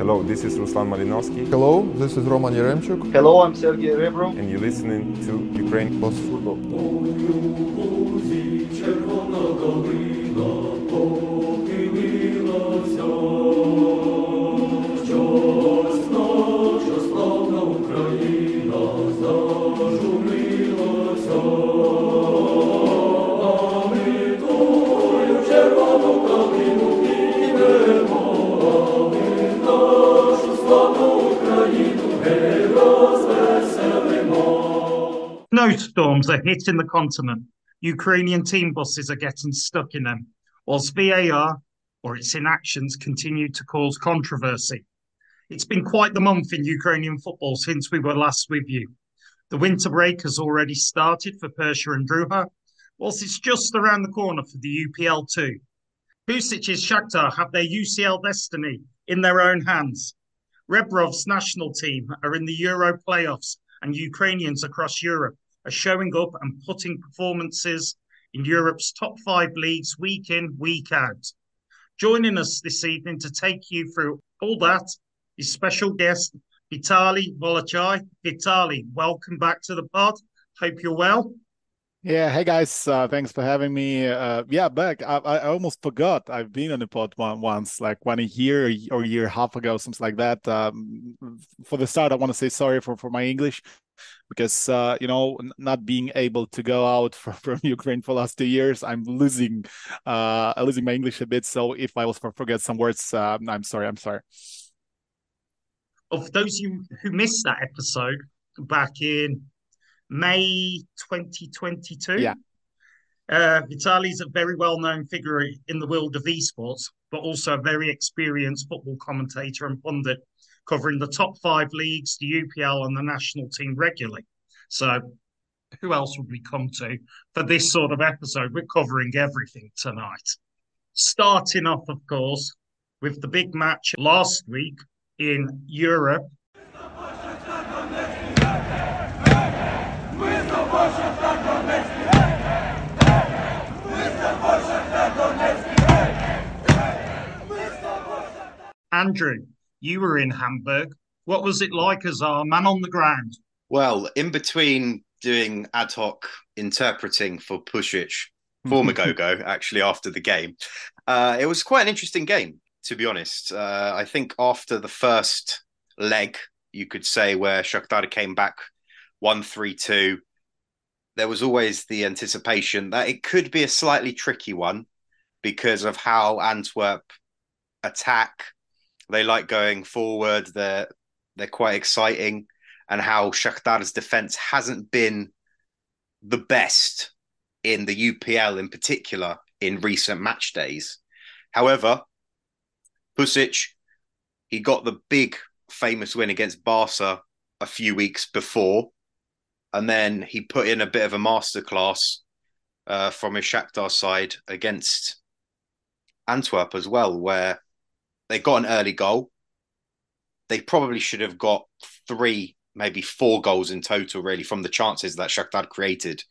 Hello, this is Ruslan Malinovsky, Hello, this is Roman Yaremchuk. Hello, I'm Sergey Rebrov. and you're listening to Ukraine Boss Football. Snowstorms are hitting the continent. Ukrainian team buses are getting stuck in them, whilst VAR or its inactions continue to cause controversy. It's been quite the month in Ukrainian football since we were last with you. The winter break has already started for Persha and Druha, whilst it's just around the corner for the UPL too. Pusic's Shakhtar have their UCL destiny in their own hands. Rebrov's national team are in the Euro playoffs, and Ukrainians across Europe are showing up and putting performances in Europe's top five leagues week in, week out. Joining us this evening to take you through all that is special guest Vitali Volochai. Vitali, welcome back to the pod. Hope you're well. Yeah, hey guys, uh, thanks for having me. Uh, yeah, back. I, I almost forgot I've been on the pod one, once, like one year or a year half ago, something like that. Um, for the start, I want to say sorry for, for my English because uh, you know not being able to go out from, from Ukraine for the last two years, I'm losing uh losing my English a bit. So if I was for forget some words, uh, I'm sorry. I'm sorry. Of those you who missed that episode back in May 2022, Yeah. Uh, a very well-known figure in the world of esports, but also a very experienced football commentator and pundit, covering the top five leagues, the UPL, and the national team regularly. So, who else would we come to for this sort of episode? We're covering everything tonight. Starting off, of course, with the big match last week in Europe. Andrew, you were in Hamburg. What was it like as our man on the ground? Well, in between doing ad hoc interpreting for Pusic, former Gogo, actually after the game, uh, it was quite an interesting game, to be honest. Uh, I think after the first leg, you could say, where Shakhtar came back 1 3 2, there was always the anticipation that it could be a slightly tricky one because of how Antwerp attack. They like going forward. They're they're quite exciting, and how Shakhtar's defense hasn't been the best in the UPL in particular in recent match days. However, Pusic, he got the big famous win against Barca a few weeks before, and then he put in a bit of a masterclass uh, from his Shakhtar side against Antwerp as well, where they got an early goal. They probably should have got three, maybe four goals in total, really, from the chances that Shakhtar created.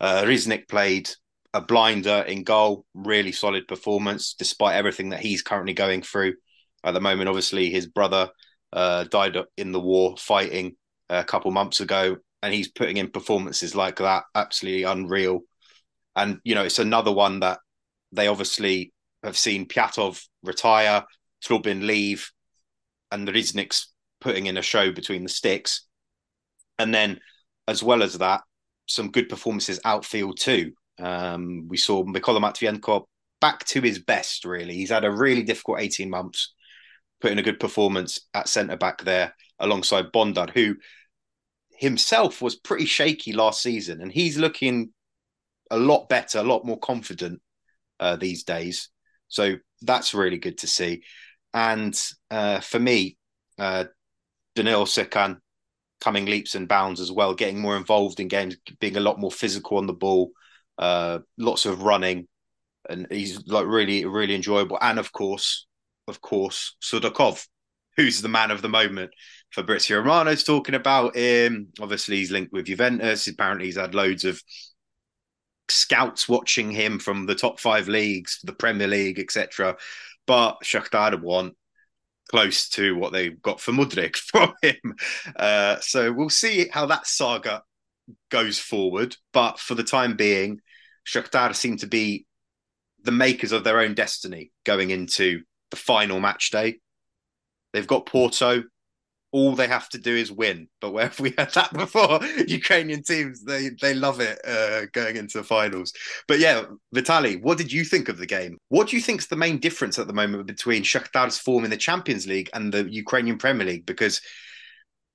Uh, Riznik played a blinder in goal, really solid performance, despite everything that he's currently going through at the moment. Obviously, his brother uh, died in the war fighting a couple months ago, and he's putting in performances like that, absolutely unreal. And, you know, it's another one that they obviously have seen Piatov retire, Trubin leave, and the Riznik's putting in a show between the sticks. And then, as well as that, some good performances outfield too. Um, we saw Mikola Matvienko back to his best, really. He's had a really difficult 18 months, putting a good performance at centre back there alongside Bondar, who himself was pretty shaky last season. And he's looking a lot better, a lot more confident uh, these days. So that's really good to see. And uh, for me, uh, Danil Sikan coming leaps and bounds as well, getting more involved in games, being a lot more physical on the ball, uh, lots of running, and he's like really, really enjoyable. And of course, of course, Sudakov, who's the man of the moment. Fabrizio Romano's talking about him. Obviously, he's linked with Juventus. Apparently, he's had loads of scouts watching him from the top five leagues, the Premier League, etc. But Shakhtar want close to what they got for Mudryk from him. Uh, so we'll see how that saga goes forward. But for the time being, Shakhtar seem to be the makers of their own destiny going into the final match day. They've got Porto. All they have to do is win. But where have we had that before? Ukrainian teams, they they love it uh, going into the finals. But yeah, Vitali, what did you think of the game? What do you think is the main difference at the moment between Shakhtar's form in the Champions League and the Ukrainian Premier League? Because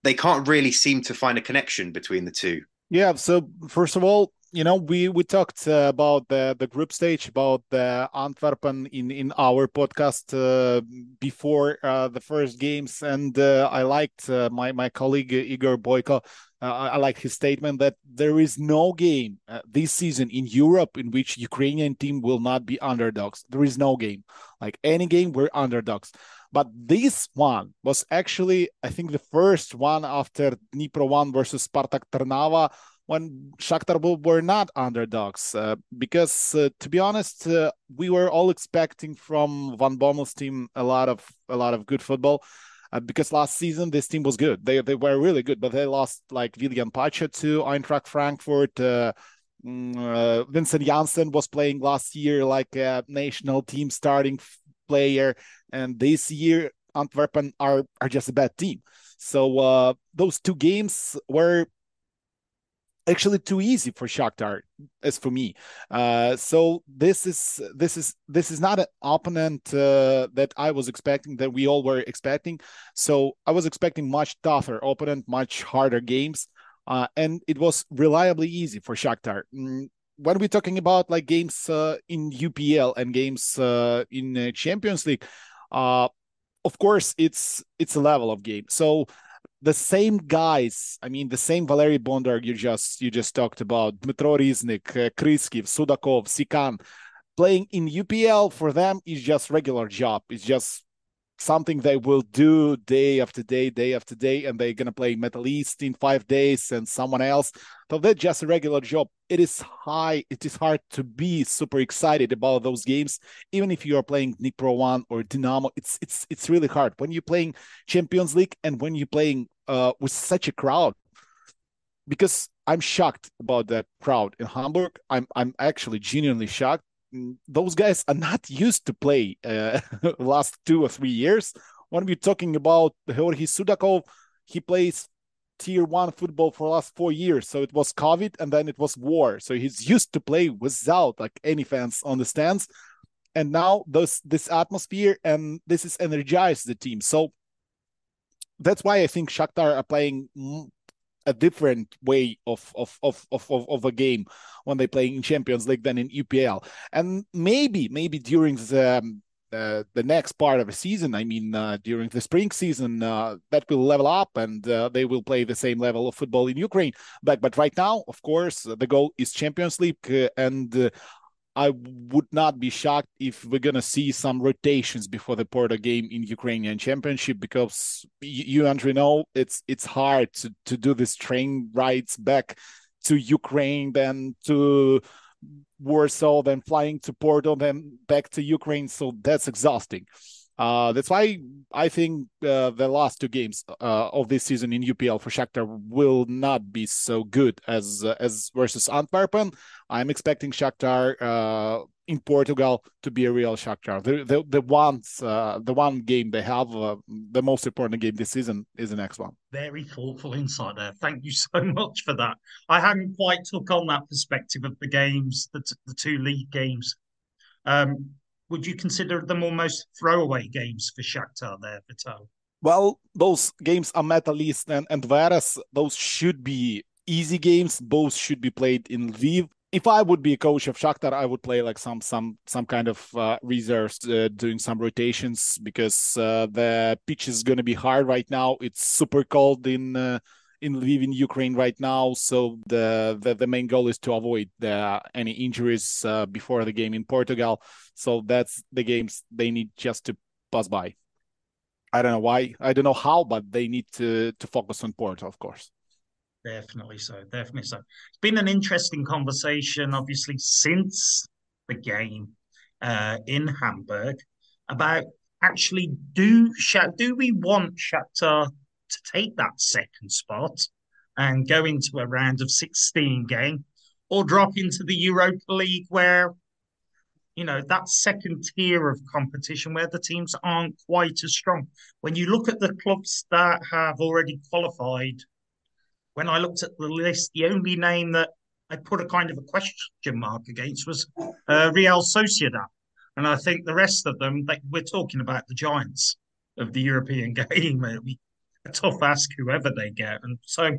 they can't really seem to find a connection between the two. Yeah. So first of all, you know, we we talked uh, about the the group stage about the Antwerpen in in our podcast uh, before uh, the first games, and uh, I liked uh, my my colleague Igor Boyko. Uh, I like his statement that there is no game this season in Europe in which Ukrainian team will not be underdogs. There is no game, like any game, we're underdogs. But this one was actually, I think, the first one after Dnipro one versus Spartak Trnava when Shakhtar were not underdogs. Uh, because uh, to be honest, uh, we were all expecting from Van Bommel's team a lot of a lot of good football. Uh, because last season this team was good, they they were really good, but they lost like William Pacho to Eintracht Frankfurt. Uh, mm, uh, Vincent Janssen was playing last year like a national team starting player, and this year Antwerpen are are just a bad team. So those two games were actually too easy for Shakhtar as for me. Uh, so this is this is this is not an opponent uh, that I was expecting that we all were expecting. So I was expecting much tougher opponent, much harder games, uh, and it was reliably easy for Shakhtar. Mm, when we're talking about like games uh, in UPL and games uh, in Champions League, uh, of course it's it's a level of game. So the same guys, I mean, the same Valery Bondar you just you just talked about, Dmitro Riznik, uh, Kryskiv, Sudakov, Sikan, playing in UPL for them is just regular job. It's just something they will do day after day, day after day, and they're gonna play Metalist in five days and someone else. So that's just a regular job. It is high. It is hard to be super excited about those games, even if you are playing Dnipro One or Dynamo. It's it's it's really hard when you're playing Champions League and when you're playing uh, with such a crowd. Because I'm shocked about that crowd in Hamburg. I'm I'm actually genuinely shocked those guys are not used to play uh, last two or three years. When we're talking about Georgi Sudakov, he plays tier one football for last four years. So it was COVID and then it was war. So he's used to play without like any fans on the stands. And now this this atmosphere and this is energized the team. So that's why I think Shakhtar are playing a different way of of, of of of a game when they play in Champions League than in UPL. And maybe maybe during the uh, the next part of the season, I mean, uh, during the spring season, uh, that will level up and uh, they will play the same level of football in Ukraine. But but right now, of course, the goal is Champions League, uh, and uh, I would not be shocked if we're gonna see some rotations before the Porto game in Ukrainian Championship because you, Andrew know it's it's hard to to do this train rides back to Ukraine, then to Warsaw, then flying to Porto, then back to Ukraine. So that's exhausting. Uh, that's why I think uh, the last two games uh, of this season in UPL for Shakhtar will not be so good as uh, as versus Antwerpen. I'm expecting Shakhtar uh, in Portugal to be a real Shakhtar. The the, the ones uh, the one game they have the most important game this season is the next one. Very thoughtful insight there. Thank you so much for that. I hadn't quite took on that perspective of the games, the, the two league games. Um, would you consider them almost throwaway games for Shakhtar there, Vital? Well, those games are Metalist and, and Veres. Those should be easy games. Both should be played in Lviv. If I would be a coach of Shakhtar, I would play like some some some kind of uh, reserves, uh, doing some rotations because uh, the pitch is going to be hard right now. It's super cold in uh, in Lviv in Ukraine right now. So the the, the main goal is to avoid the, any injuries uh, before the game in Portugal. So that's the games they need just to pass by. I don't know why. I don't know how, but they need to to focus on Porto, of course. Definitely so. Definitely so. It's been an interesting conversation, obviously, since the game uh, in Hamburg about actually do do we want Shakhtar to take that second spot and go into a round of 16 game or drop into the Europa League where you know that second tier of competition where the teams aren't quite as strong when you look at the clubs that have already qualified when I looked at the list the only name that I put a kind of a question mark against was uh, Real Sociedad and I think the rest of them, they, we're talking about the giants of the European game. A tough ask whoever they get. And so,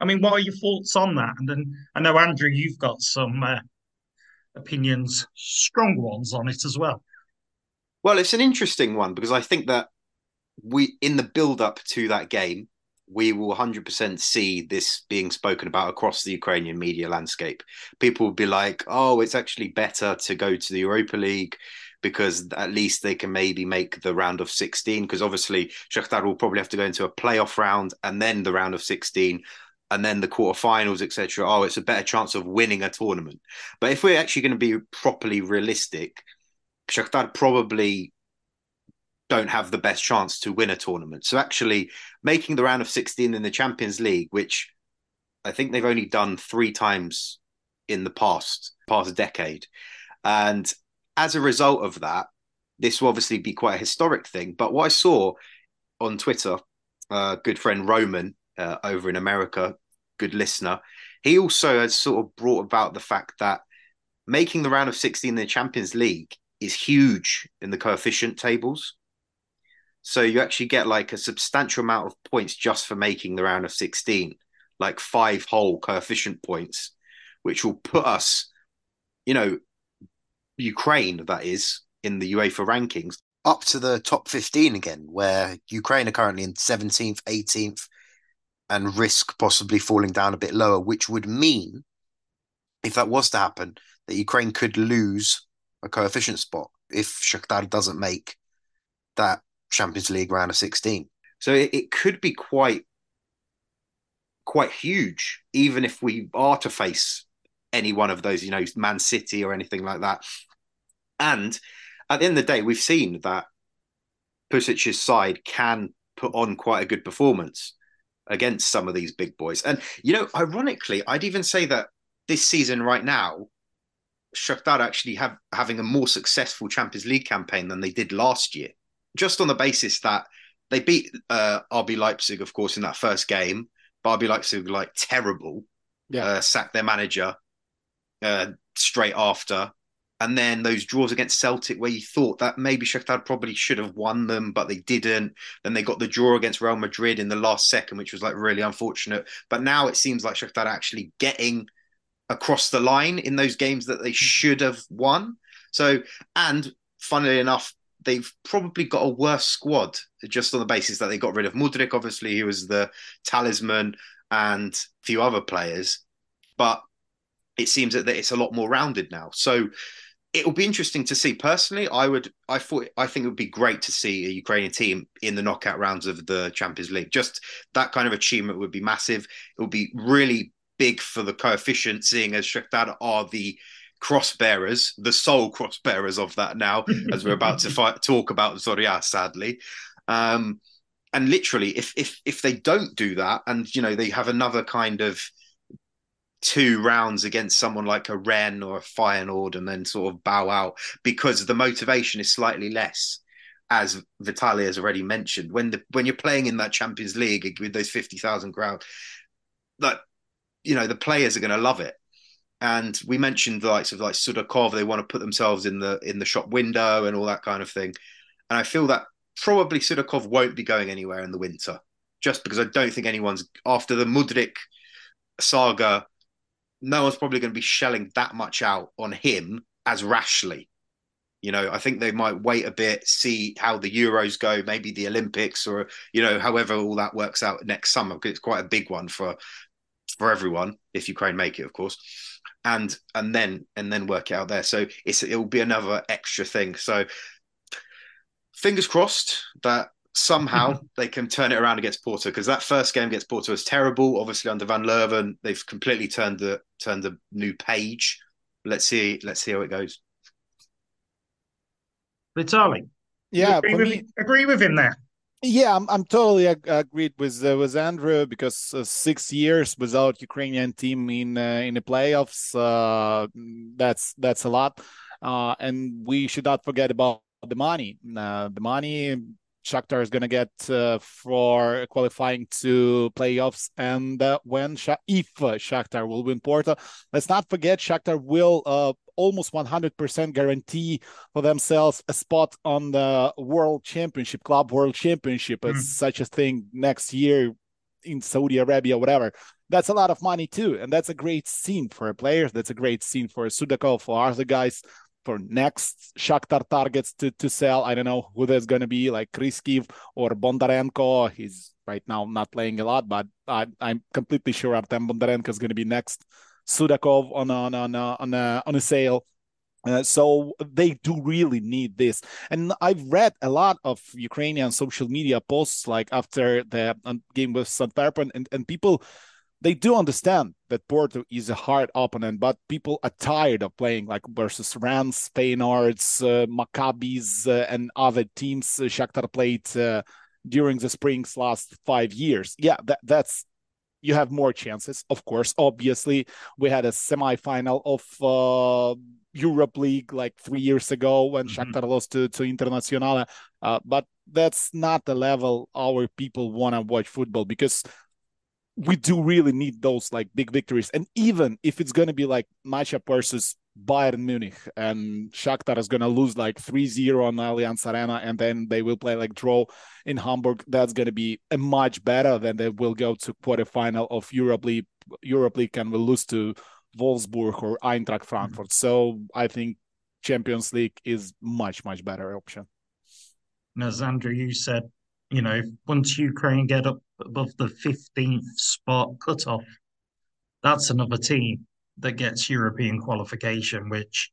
I mean, what are your thoughts on that? And then I know, Andrew, you've got some uh, opinions, strong ones on it as well. Well, it's an interesting one because I think that we, in the build up to that game, we will 100% see this being spoken about across the Ukrainian media landscape. People will be like, oh, it's actually better to go to the Europa League because at least they can maybe make the round of 16. Because obviously, Shakhtar will probably have to go into a playoff round and then the round of 16 and then the quarterfinals, etc. Oh, it's a better chance of winning a tournament. But if we're actually going to be properly realistic, Shakhtar probably don't have the best chance to win a tournament. So actually making the round of 16 in the Champions League, which I think they've only done three times in the past past decade. And as a result of that, this will obviously be quite a historic thing. But what I saw on Twitter, uh, good friend Roman uh, over in America, good listener, he also has sort of brought about the fact that making the round of 16 in the Champions League is huge in the coefficient tables. So you actually get like a substantial amount of points just for making the round of 16, like five whole coefficient points, which will put us, you know, Ukraine, that is, in the UEFA rankings, up to the top 15 again, where Ukraine are currently in 17th, 18th, and risk possibly falling down a bit lower, which would mean, if that was to happen, that Ukraine could lose a coefficient spot if Shakhtar doesn't make that Champions League round of 16. So it, it could be quite quite huge, even if we are to face any one of those, you know, Man City or anything like that. And at the end of the day, we've seen that Pusic's side can put on quite a good performance against some of these big boys. And you know, ironically, I'd even say that this season right now, Shakhtar actually have having a more successful Champions League campaign than they did last year just on the basis that they beat uh, RB Leipzig, of course, in that first game. But RB Leipzig like terrible. Yeah, uh, sacked their manager uh, straight after, and then those draws against Celtic, where you thought that maybe Shakhtar probably should have won them, but they didn't. Then they got the draw against Real Madrid in the last second, which was like really unfortunate. But now it seems like Shakhtar actually getting across the line in those games that they should have won. So, and funnily enough, they've probably got a worse squad just on the basis that they got rid of Mudryk, obviously, he was the talisman, and a few other players. But it seems that it's a lot more rounded now. So it will be interesting to see. Personally, I would, I thought, I think it would be great to see a Ukrainian team in the knockout rounds of the Champions League. Just that kind of achievement would be massive. It would be really big for the coefficient, seeing as Shakhtar are the cross bearers, the sole cross bearers of that now, as we're about to fight, talk about Zorya, sadly. Um, and literally, if if if they don't do that, and you know they have another kind of two rounds against someone like a Rennes or a Feyenoord, and then sort of bow out because the motivation is slightly less. As Vitaly has already mentioned, when the when you're playing in that Champions League with those fifty thousand crowd, like you know the players are going to love it and we mentioned the likes of like Sudakov, they want to put themselves in the in the shop window and all that kind of thing. And I feel that probably Sudakov won't be going anywhere in the winter, just because I don't think anyone's after the Mudryk saga. No one's probably going to be shelling that much out on him as rashly. You know, I think they might wait a bit, see how the Euros go, maybe the Olympics, or you know, however all that works out next summer, because it's quite a big one for for everyone if Ukraine make it, of course and and then and then work it out there. So it's it will be another extra thing. So fingers crossed that somehow they can turn it around against Porto because that first game against Porto was terrible. Obviously under Van Leeuwen, they've completely turned the turned the new page. Let's see let's see how it goes. Vitaly, Yeah, agree for with, me, agree with him there. Yeah, I'm, I'm totally ag- agreed with uh, with Andrew because uh, six years without Ukrainian team in uh, in the playoffs, uh, that's that's a lot, uh, and we should not forget about the money. Uh, the money Shakhtar is going to get uh, for qualifying to playoffs, and uh, when Sha- if uh, Shakhtar will win Porto, let's not forget Shakhtar will uh, almost 100% guarantee for themselves a spot on the World Championship, Club World Championship. It's mm. such a thing next year in Saudi Arabia, whatever. That's a lot of money too, and that's a great scene for a player. That's a great scene for Sudakov, for other guys for next Shakhtar targets to, to sell. I don't know who there's going to be, like Kryskiv or Bondarenko. He's right now not playing a lot, but I, am completely sure Artem Bondarenko is going to be next. Sudakov on on on a, on a, on a sale. Uh, so they do really need this. And I've read a lot of Ukrainian social media posts like after the uh, game with Antwerpen and, and people they do understand that Porto is a hard opponent, but people are tired of playing like versus Rennes, Feyenoords, uh, Maccabis, uh, and other teams uh, Shakhtar played uh, during the spring's last five years. Yeah, that, that's you have more chances, of course. Obviously, we had a semi-final of uh, Europe League like three years ago when mm-hmm. Shakhtar lost to to Internazionale, uh, but that's not the level our people want to watch football because we do really need those like big victories. And even if it's going to be like matchup versus Bayern Munich and Shakhtar is going to lose like 3-0 on Allianz Arena and then they will play like draw in Hamburg, that's going to be a much better than they will go to quarterfinal of Europe League, Europe League and will lose to Wolfsburg or Eintracht Frankfurt. Mm-hmm. So I think Champions League is much, much better option. As Andrew, you said, you know, once Ukraine get up above the 15th spot cutoff, that's another team that gets European qualification, which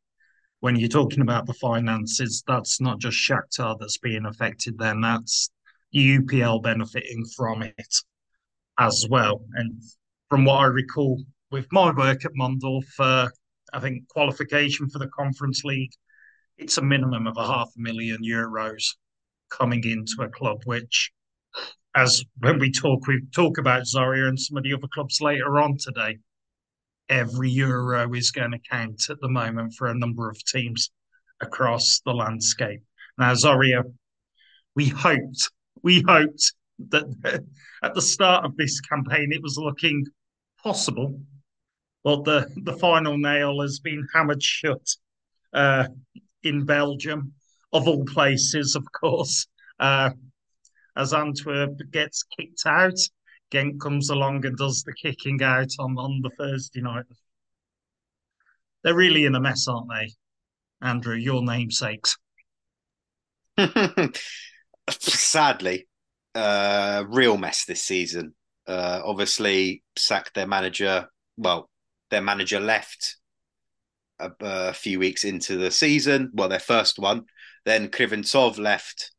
when you're talking about the finances, that's not just Shakhtar that's being affected then, that's UPL benefiting from it as well. And from what I recall with my work at Mondorf, uh, I think qualification for the Conference League, it's a minimum of a half a million euros coming into a club, which, as when we talk, we talk about Zorya and some of the other clubs later on today. Every euro is going to count at the moment for a number of teams across the landscape. Now, Zorya, we hoped, we hoped that at the start of this campaign it was looking possible, but the the final nail has been hammered shut uh, in Belgium of all places, of course. Uh, as Antwerp gets kicked out, Genk comes along and does the kicking out on, on the Thursday night. They're really in a mess, aren't they, Andrew? Your namesakes. Sadly, uh, real mess this season. Uh, obviously, sacked their manager. Well, their manager left a, a, few weeks into the season. Well, their first one. Then Kriventsov left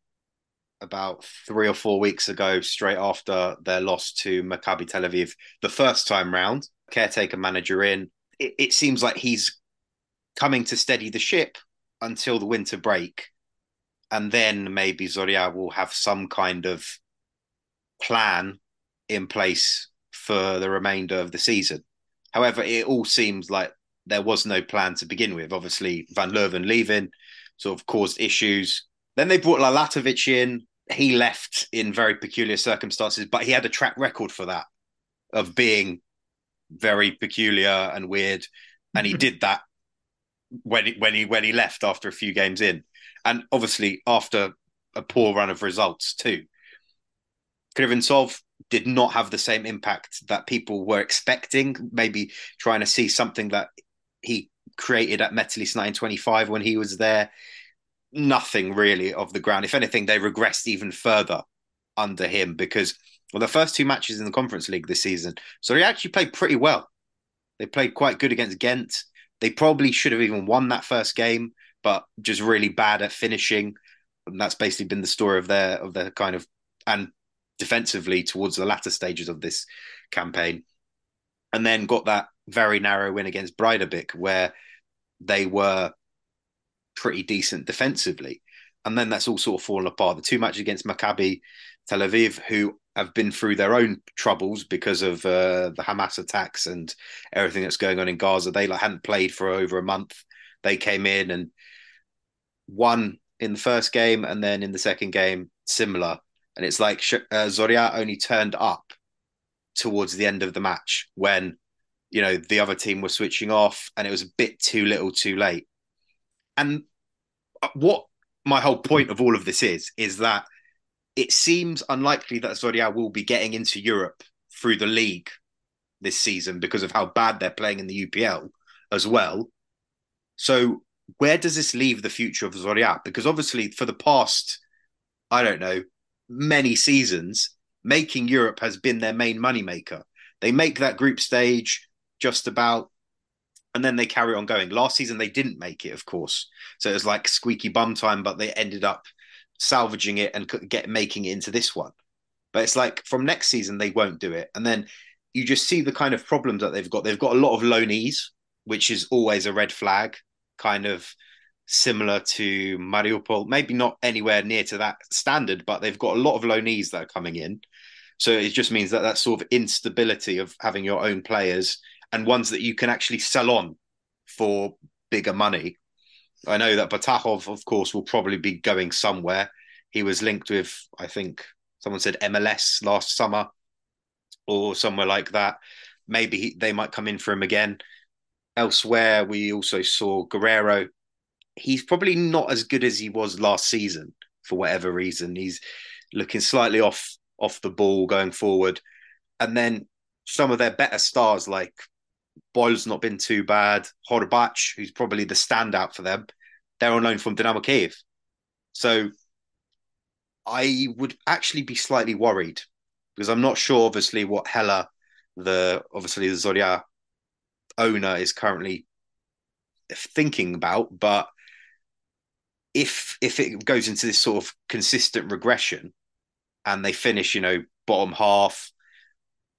about three or four weeks ago, straight after their loss to Maccabi Tel Aviv the first time round. Caretaker manager in. It, it seems like he's coming to steady the ship until the winter break. And then maybe Zorya will have some kind of plan in place for the remainder of the season. However, it all seems like there was no plan to begin with. Obviously, Van Leeuwen leaving sort of caused issues. Then they brought Lalatovic in. He left in very peculiar circumstances, but he had a track record for that of being very peculiar and weird. And he did that when he, when he when he left after a few games in, and obviously after a poor run of results too. Kriventsov did not have the same impact that people were expecting. Maybe trying to see something that he created at Metalist 925 when he was there. Nothing really of the ground. If anything, they regressed even further under him because well, the first two matches in the Conference League this season, so he actually played pretty well. They played quite good against Ghent. They probably should have even won that first game, but just really bad at finishing. And that's basically been the story of their of their kind of and defensively towards the latter stages of this campaign. And then got that very narrow win against Breidablik, where they were pretty decent defensively. and then that's all sort of fallen apart. The two matches against Maccabi Tel Aviv, who have been through their own troubles because of uh, the Hamas attacks and everything that's going on in Gaza. They like, hadn't played for over a month. They came in and won in the first game, and then in the second game, similar. And it's like uh, Zoria only turned up towards the end of the match when you know the other team was switching off, and it was a bit too little, too late. And uh, what my whole point of all of this is is that it seems unlikely that Zoria will be getting into Europe through the league this season because of how bad they're playing in the UPL as well. So where does this leave the future of Zoria? Because obviously for the past, I don't know, many seasons, making Europe has been their main moneymaker. They make that group stage just about and then they carry on going. Last season they didn't make it, of course. So it was like squeaky bum time, but they ended up salvaging it and get making it into this one. But it's like from next season they won't do it, and then you just see the kind of problems that they've got. They've got a lot of loanees, which is always a red flag, kind of similar to Mariupol. Maybe not anywhere near to that standard, but they've got a lot of loanees that are coming in. So it just means that that sort of instability of having your own players and ones that you can actually sell on for bigger money. I know that Batahov, of course, will probably be going somewhere. He was linked with, I think, someone said MLS last summer or somewhere like that. Maybe he, they might come in for him again. Elsewhere, we also saw Guerrero. He's probably not as good as he was last season for whatever reason. He's looking slightly off off the ball going forward. And then some of their better stars like Boyle's not been too bad. Horbac, who's probably the standout for them, they're on loan from Dynamo Kiev. So I would actually be slightly worried because I'm not sure, obviously, what Heller, the obviously the Zoria owner, is currently thinking about. But if if it goes into this sort of consistent regression and they finish, you know, bottom half,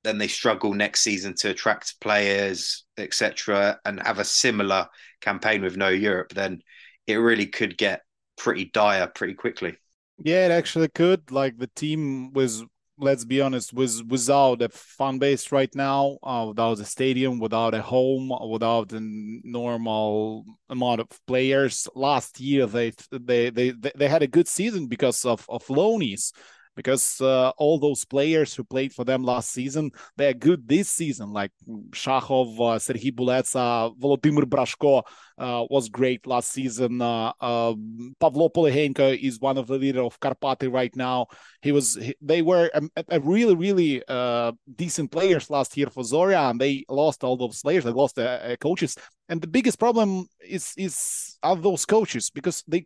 then they struggle next season to attract players, etc., and have a similar campaign with no Europe, then it really could get pretty dire pretty quickly. Yeah, it actually could. Like the team was, let's be honest, was without a fan base right now, uh, without a stadium, without a home, without a normal amount of players. Last year, they they they they had a good season because of of loanies because uh, all those players who played for them last season, they're good this season, like Shahov, uh, Serhiy Buletsa, Volodymyr Brazhko uh, was great last season. Uh, um, Pavlo Polyhenko is one of the leader of Karpaty right now. He was, he, they were a, a really, really uh, decent players last year for Zoria, and they lost all those players. They lost uh, coaches, and the biggest problem is is are those coaches because they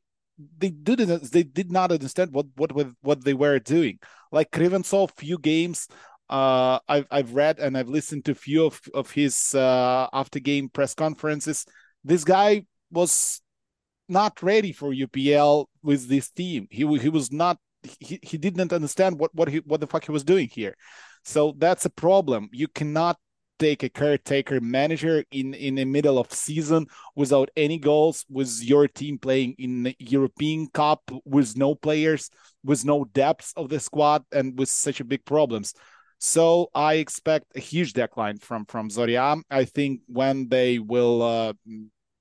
they didn't they did not understand what what what they were doing. Like Kriventsov, few games uh, I've I've read and I've listened to few of of his uh, after game press conferences. This guy was not ready for UPL with this team. He he was not he, he didn't understand what what he what the fuck he was doing here. So that's a problem. You cannot take a caretaker manager in in the middle of season without any goals with your team playing in the European Cup with no players with no depth of the squad and with such a big problems so I expect a huge decline from from Zoria I think when they will uh,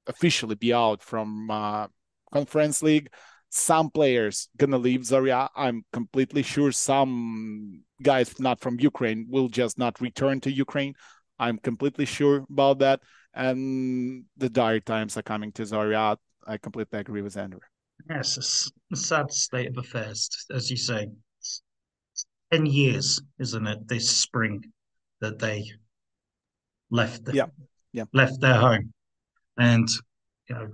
officially be out from uh, conference league some players gonna leave Zoria. I'm completely sure some guys not from Ukraine will just not return to Ukraine. I'm completely sure about that. And the dire times are coming to Zoria. I completely agree with Andrew. Yes, a sad state of affairs, as you say. 10 years, isn't it, this spring that they left the, yeah. Yeah. left their home. And you know,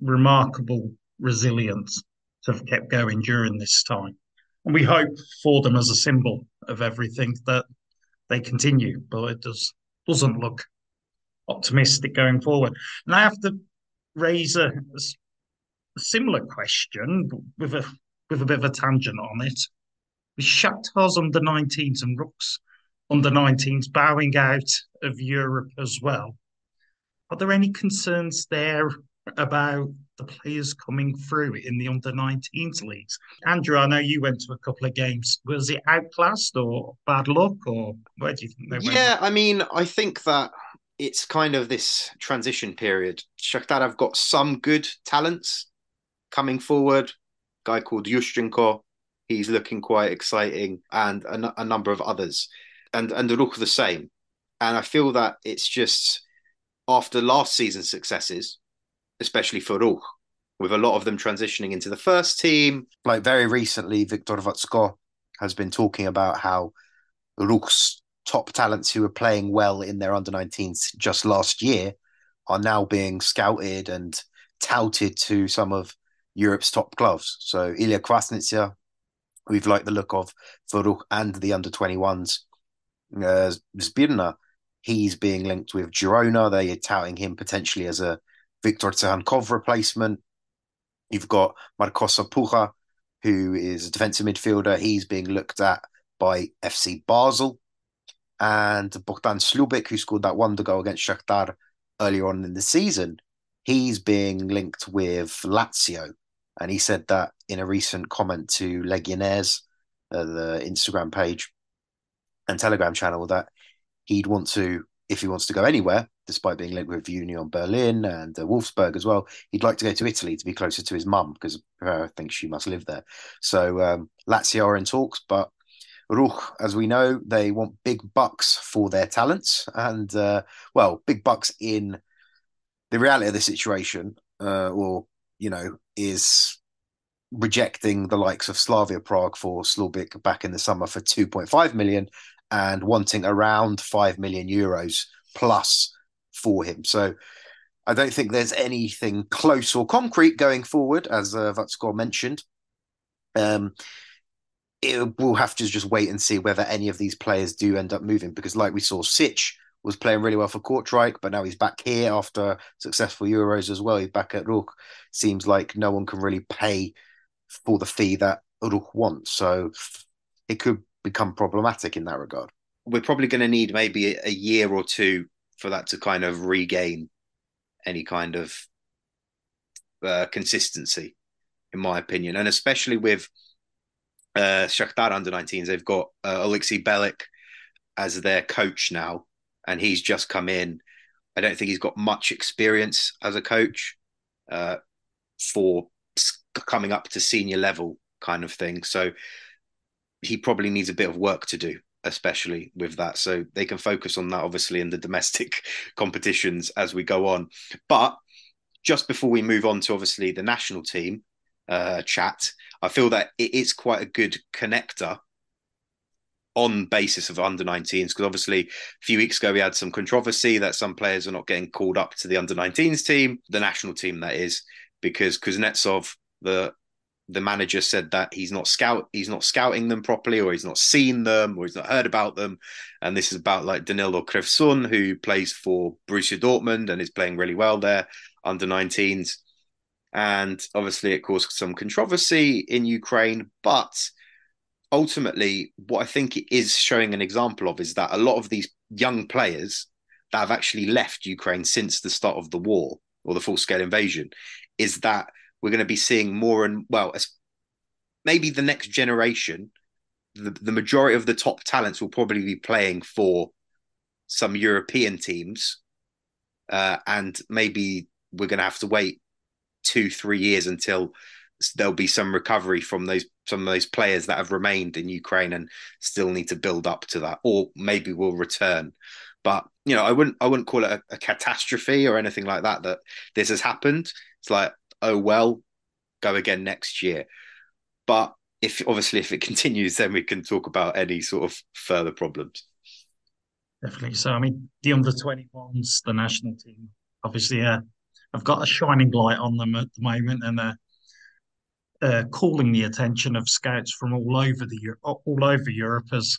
remarkable resilience to have kept going during this time. And we hope for them as a symbol of everything that they continue, but it does doesn't look optimistic going forward. And I have to raise a, a similar question with a with a bit of a tangent on it. With Shakhtar's under 19s and Rukh's under 19s bowing out of Europe as well. Are there any concerns there about the players coming through in the under 19s leagues. Andrew, I know you went to a couple of games. Was it outclassed or bad luck, or where do you think they went? Yeah, I mean, I think that it's kind of this transition period. Shakhtar have got some good talents coming forward. A Guy called Yushchenko, he's looking quite exciting, and a, number of others, and and the look the same. And I feel that it's just after last season's successes, especially for Rukh, with a lot of them transitioning into the first team. Like very recently, Victor Vatsko has been talking about how Rukh's top talents who were playing well in their under 19s just last year are now being scouted and touted to some of Europe's top clubs. So Ilya Krasnitsa, we've liked the look of for Rukh and the under 21s. Uh, Zbirna, he's being linked with Girona. They're touting him potentially as a Victor Tsyhankov replacement. You've got Marko Sapuha, who is a defensive midfielder. He's being looked at by FC Basel. And Bogdan Slubik, who scored that wonder goal against Shakhtar earlier on in the season, he's being linked with Lazio. And he said that in a recent comment to Legionnaires, uh, the Instagram page and Telegram channel, that he'd want to, if he wants to go anywhere, despite being linked with Union Berlin and uh, Wolfsburg as well, he'd like to go to Italy to be closer to his mum because I think she must live there. So um, Lazio are in talks, but Rukh, as we know, they want big bucks for their talents, and uh, well, big bucks in the reality of the situation, uh, or you know, is rejecting the likes of Slavia Prague for Slubik back in the summer for 2.5 million and wanting around 5 million euros plus for him. So I don't think there's anything close or concrete going forward, as uh, Vatsko mentioned. Um, it, we'll have to just wait and see whether any of these players do end up moving because, like we saw, Sitch was playing really well for Kortrijk, but now he's back here after successful Euros as well. He's back at Rukh. Seems like no one can really pay for the fee that Rukh wants. So it could become problematic in that regard. We're probably going to need maybe a year or two for that to kind of regain any kind of uh, consistency, in my opinion, and especially with uh, Shakhtar under 19s, they've got uh, Alexei Belik as their coach now, and he's just come in. I don't think he's got much experience as a coach uh, for coming up to senior level kind of thing. So he probably needs a bit of work to do especially with that. So they can focus on that, obviously, in the domestic competitions as we go on. But just before we move on to obviously the national team uh, chat, I feel that it is quite a good connector on basis of under 19s because obviously a few weeks ago we had some controversy that some players are not getting called up to the under 19s team the national team that is because Kuznetsov the the manager said that he's not scout he's not scouting them properly or he's not seen them or he's not heard about them. And this is about like Danilo Krevsun who plays for Borussia Dortmund and is playing really well there under 19s and obviously it caused some controversy in Ukraine but ultimately what I think it is showing an example of is that a lot of these young players that have actually left Ukraine since the start of the war or the full scale invasion is that we're going to be seeing more and well, as maybe the next generation, the, the majority of the top talents will probably be playing for some European teams, uh, and maybe we're going to have to wait two, three years until there'll be some recovery from those some of those players that have remained in Ukraine and still need to build up to that, or maybe will return. But you know, I wouldn't I wouldn't call it a, a catastrophe or anything like that. That this has happened. It's like oh well, go again next year. But if obviously if it continues, then we can talk about any sort of further problems. Definitely. So I mean, the under twenty ones, the national team, obviously, uh, I've got a shining light on them at the moment, and uh, uh, calling the attention of scouts from all over the all over Europe as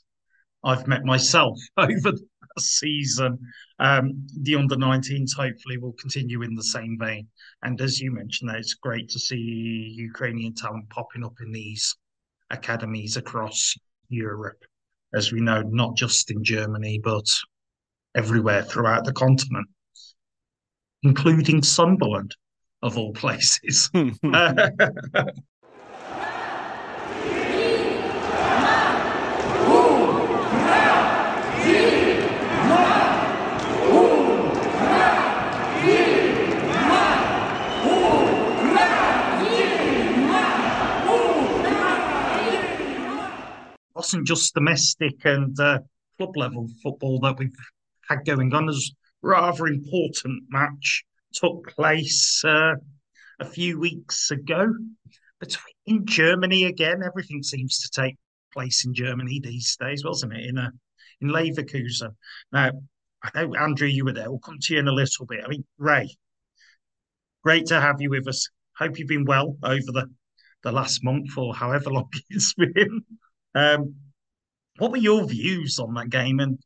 I've met myself over season. Um, the under 19s hopefully will continue in the same vein. And as you mentioned, it's great to see Ukrainian talent popping up in these academies across Europe, as we know, not just in Germany, but everywhere throughout the continent, including Sunderland. of all places. wasn't just domestic and uh, club level football that we've had going on. As rather important match took place uh, a few weeks ago between in Germany again. Everything seems to take place in Germany these days, wasn't it? In a in Leverkusen. Now, I know Andrew, you were there. We'll come to you in a little bit. I mean, Rey, great to have you with us. Hope you've been well over the the last month or however long it's been. Um, what were your views on that game, and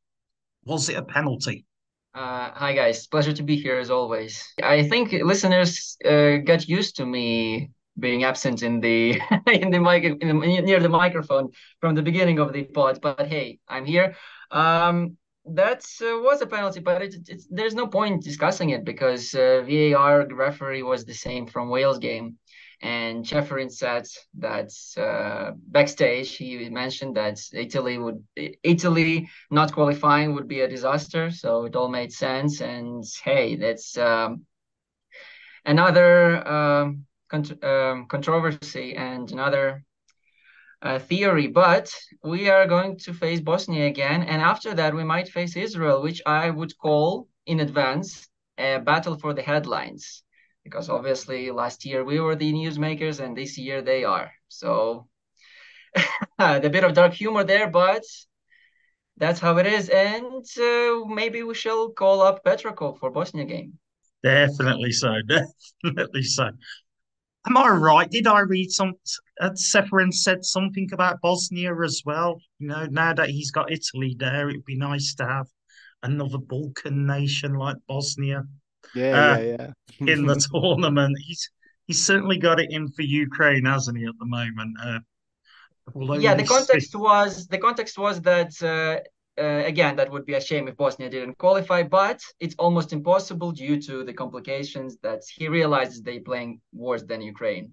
was it a penalty? Uh, hi guys, pleasure to be here as always. I think listeners uh, got used to me being absent in the in the mic in the, near the microphone from the beginning of the pod. But hey, I'm here. Um, that uh, was a penalty, but it, there's no point discussing it because uh, VAR referee was the same from Wales game. And Ceferin said that uh, backstage he mentioned that Italy would Italy not qualifying would be a disaster. So it all made sense. And hey, that's um, another um, um, controversy and another uh, theory. But we are going to face Bosnia again, and after that we might face Israel, which I would call in advance a battle for the headlines because obviously last year we were the newsmakers and this year they are. So the bit of dark humor there, but that's how it is. And uh, maybe we shall call up Petrakov for Bosnia game. Definitely so. Definitely so. Am I right? Did I read some? Uh, Ceferin said something about Bosnia as well. You know, now that he's got Italy there, it'd be nice to have another Balkan nation like Bosnia yeah, uh, yeah, yeah. in the tournament. He's he's certainly got it in for Ukraine, hasn't he? At the moment. Uh, yeah, the context was the context was that uh, uh, again that would be a shame if Bosnia didn't qualify, but it's almost impossible due to the complications that he realizes they're playing worse than Ukraine,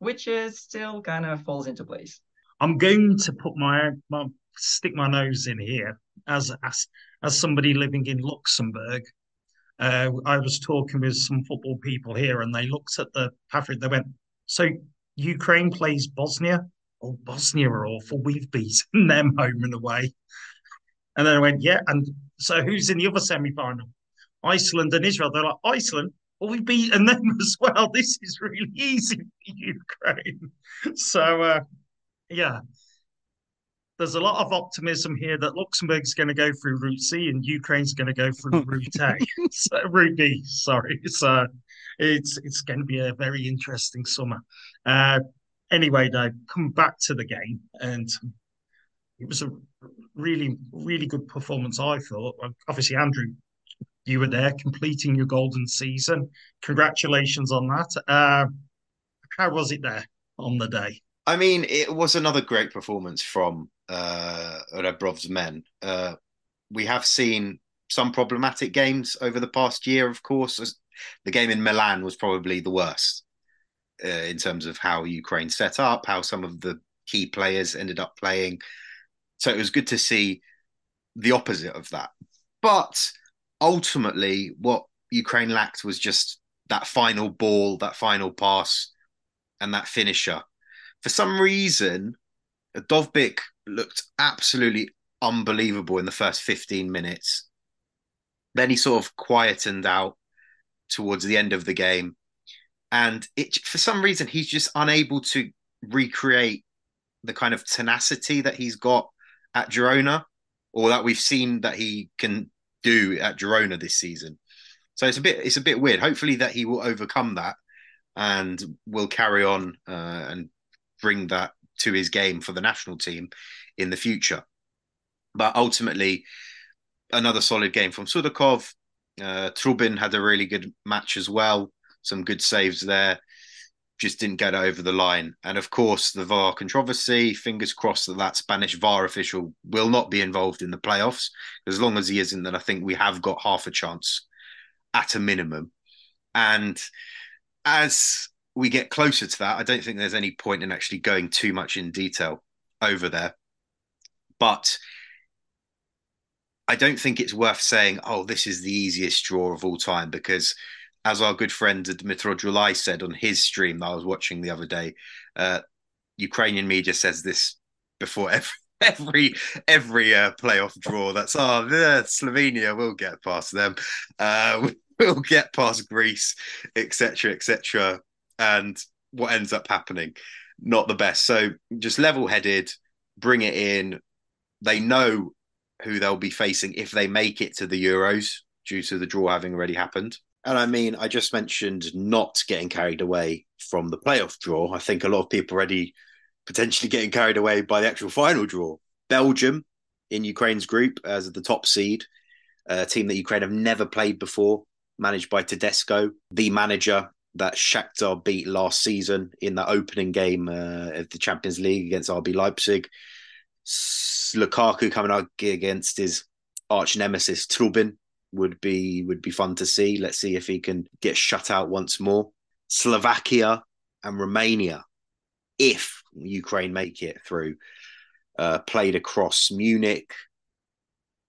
which is still kind of falls into place. I'm going to put my, my stick my nose in here as as as somebody living in Luxembourg uh, I was talking with some football people here, and they looked at the average. They went, "So Ukraine plays Bosnia? Oh, Bosnia are awful. We've beaten them home and away." And then I went, "Yeah." And so who's in the other semi-final? Iceland and Israel. They're like Iceland. Well, we've beaten them as well. This is really easy for Ukraine. So, uh, yeah, there's a lot of optimism here that Luxembourg's going to go through Route C and Ukraine's going to go through Route A, so, Route B. Sorry, so it's it's going to be a very interesting summer. Uh, anyway, though, come back to the game, and it was a really really good performance. I thought. Obviously, Andrew, you were there completing your golden season. Congratulations on that. Uh, how was it there on the day? I mean, it was another great performance from uh, Rebrov's men. Uh, we have seen some problematic games over the past year, of course. The game in Milan was probably the worst uh, in terms of how Ukraine set up, how some of the key players ended up playing. So it was good to see the opposite of that. But ultimately, what Ukraine lacked was just that final ball, that final pass, and that finisher for some reason, Dovbyk looked absolutely unbelievable in the first 15 minutes. Then he sort of quietened out towards the end of the game. And it for some reason he's just unable to recreate the kind of tenacity that he's got at Girona or that we've seen that he can do at Girona this season. So it's a bit it's a bit weird. Hopefully that he will overcome that and will carry on uh, and bring that to his game for the national team in the future. But ultimately, another solid game from Sudakov. Uh, Trubin had a really good match as well. Some good saves there. Just didn't get over the line. And of course, the VAR controversy. Fingers crossed that that Spanish VAR official will not be involved in the playoffs. As long as he isn't, then I think we have got half a chance at a minimum. And as we get closer to that, I don't think there's any point in actually going too much in detail over there. But I don't think it's worth saying, oh, this is the easiest draw of all time, because as our good friend Dmitro Julai said on his stream that I was watching the other day, uh, Ukrainian media says this before every every every uh, playoff draw. That's oh, yeah, Slovenia will get past them. Uh, we'll get past Greece, etc., etc. And what ends up happening, not the best. So just level-headed, bring it in. They know who they'll be facing if they make it to the Euros due to the draw having already happened. And I mean, I just mentioned not getting carried away from the playoff draw. I think a lot of people already potentially getting carried away by the actual final draw. Belgium in Ukraine's group as the top seed, a team that Ukraine have never played before, managed by Tedesco, the manager that Shakhtar beat last season in that opening game uh, of the Champions League against RB Leipzig. Lukaku coming out against his arch nemesis Trubin would be would be fun to see. Let's see if he can get shut out once more. Slovakia and Romania, if Ukraine make it through, uh, played across Munich,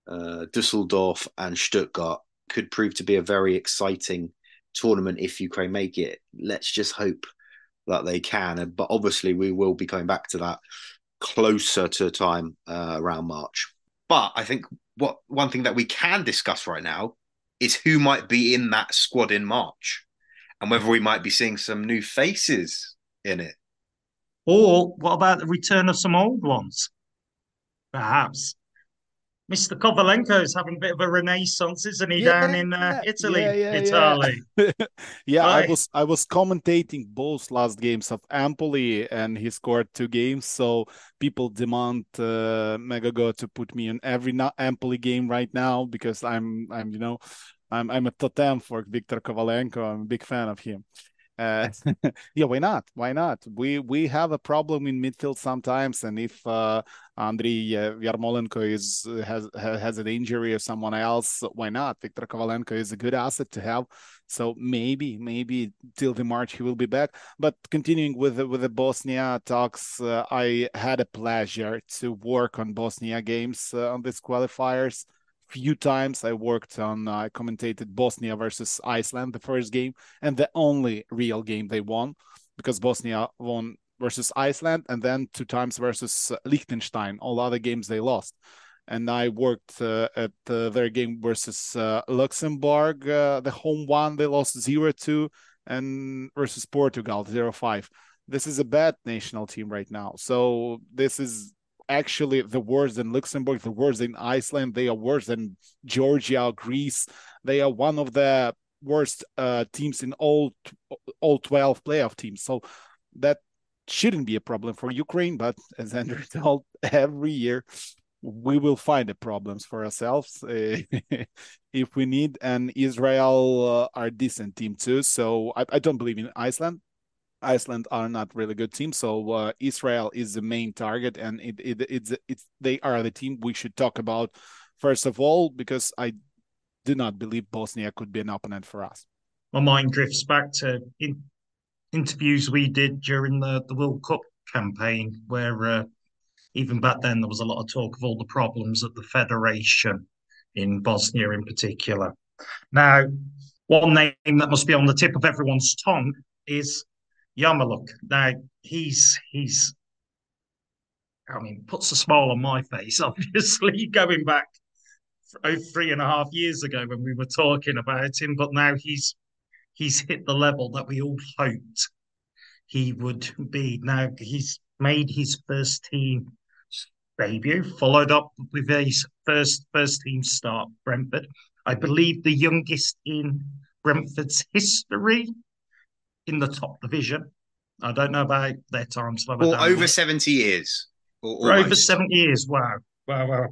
uh, Dusseldorf, and Stuttgart. Could prove to be a very exciting tournament if Ukraine make it. Let's just hope that they can. But obviously, we will be coming back to that closer to time uh, around March. But I think what one thing that we can discuss right now is who might be in that squad in March and whether we might be seeing some new faces in it. Or what about the return of some old ones? Perhaps. Mr. Kovalenko is having a bit of a renaissance, isn't he, yeah, down in uh, Italy? Yeah, yeah, Italy. Yeah, right. I was I was commentating both last games of Empoli, and he scored two games. So people demand uh, Megogo to put me in every Empoli game right now because I'm I'm you know I'm I'm a totem for Viktor Kovalenko. I'm a big fan of him. Uh, yeah, why not? Why not? We we have a problem in midfield sometimes, and if uh, Andriy uh, Yarmolenko is has has an injury or someone else, why not? Viktor Kovalenko is a good asset to have. So maybe maybe till the March he will be back. But continuing with the, with the Bosnia talks, uh, I had a pleasure to work on Bosnia games uh, on these qualifiers few times. I worked on, I uh, commentated Bosnia versus Iceland, the first game, and the only real game they won because Bosnia won versus Iceland and then two times versus uh, Liechtenstein. All other games they lost. And I worked uh, at uh, their game versus uh, Luxembourg, uh, the home one, they lost 0 2, and versus Portugal 0 5. This is a bad national team right now. So this is actually the worse than Luxembourg, the worse than Iceland. They are worse than Georgia, Greece. They are one of the worst uh, teams in all all 12 playoff teams. So that shouldn't be a problem for Ukraine. But as Andrew told, every year we will find the problems for ourselves uh, if we need. And Israel uh, are decent team too. So I, I don't believe in Iceland. Iceland are not really good team, so uh, Israel is the main target, and it, it it's it's they are the team we should talk about first of all because I do not believe Bosnia could be an opponent for us. My mind drifts back to in, interviews we did during the the World Cup campaign, where uh, even back then there was a lot of talk of all the problems at the federation in Bosnia, in particular. Now, one name that must be on the tip of everyone's tongue is Yarmolyuk. Now he's he's I mean, puts a smile on my face, obviously, going back oh, three and a half years ago when we were talking about him, but now he's he's hit the level that we all hoped he would be. Now he's made his first team debut, followed up with his first first team start, Brentford. I believe the youngest in Brentford's history in the top division. I don't know about their time. Or over 70 years. Or over 70 years. Wow. Wow. Wow.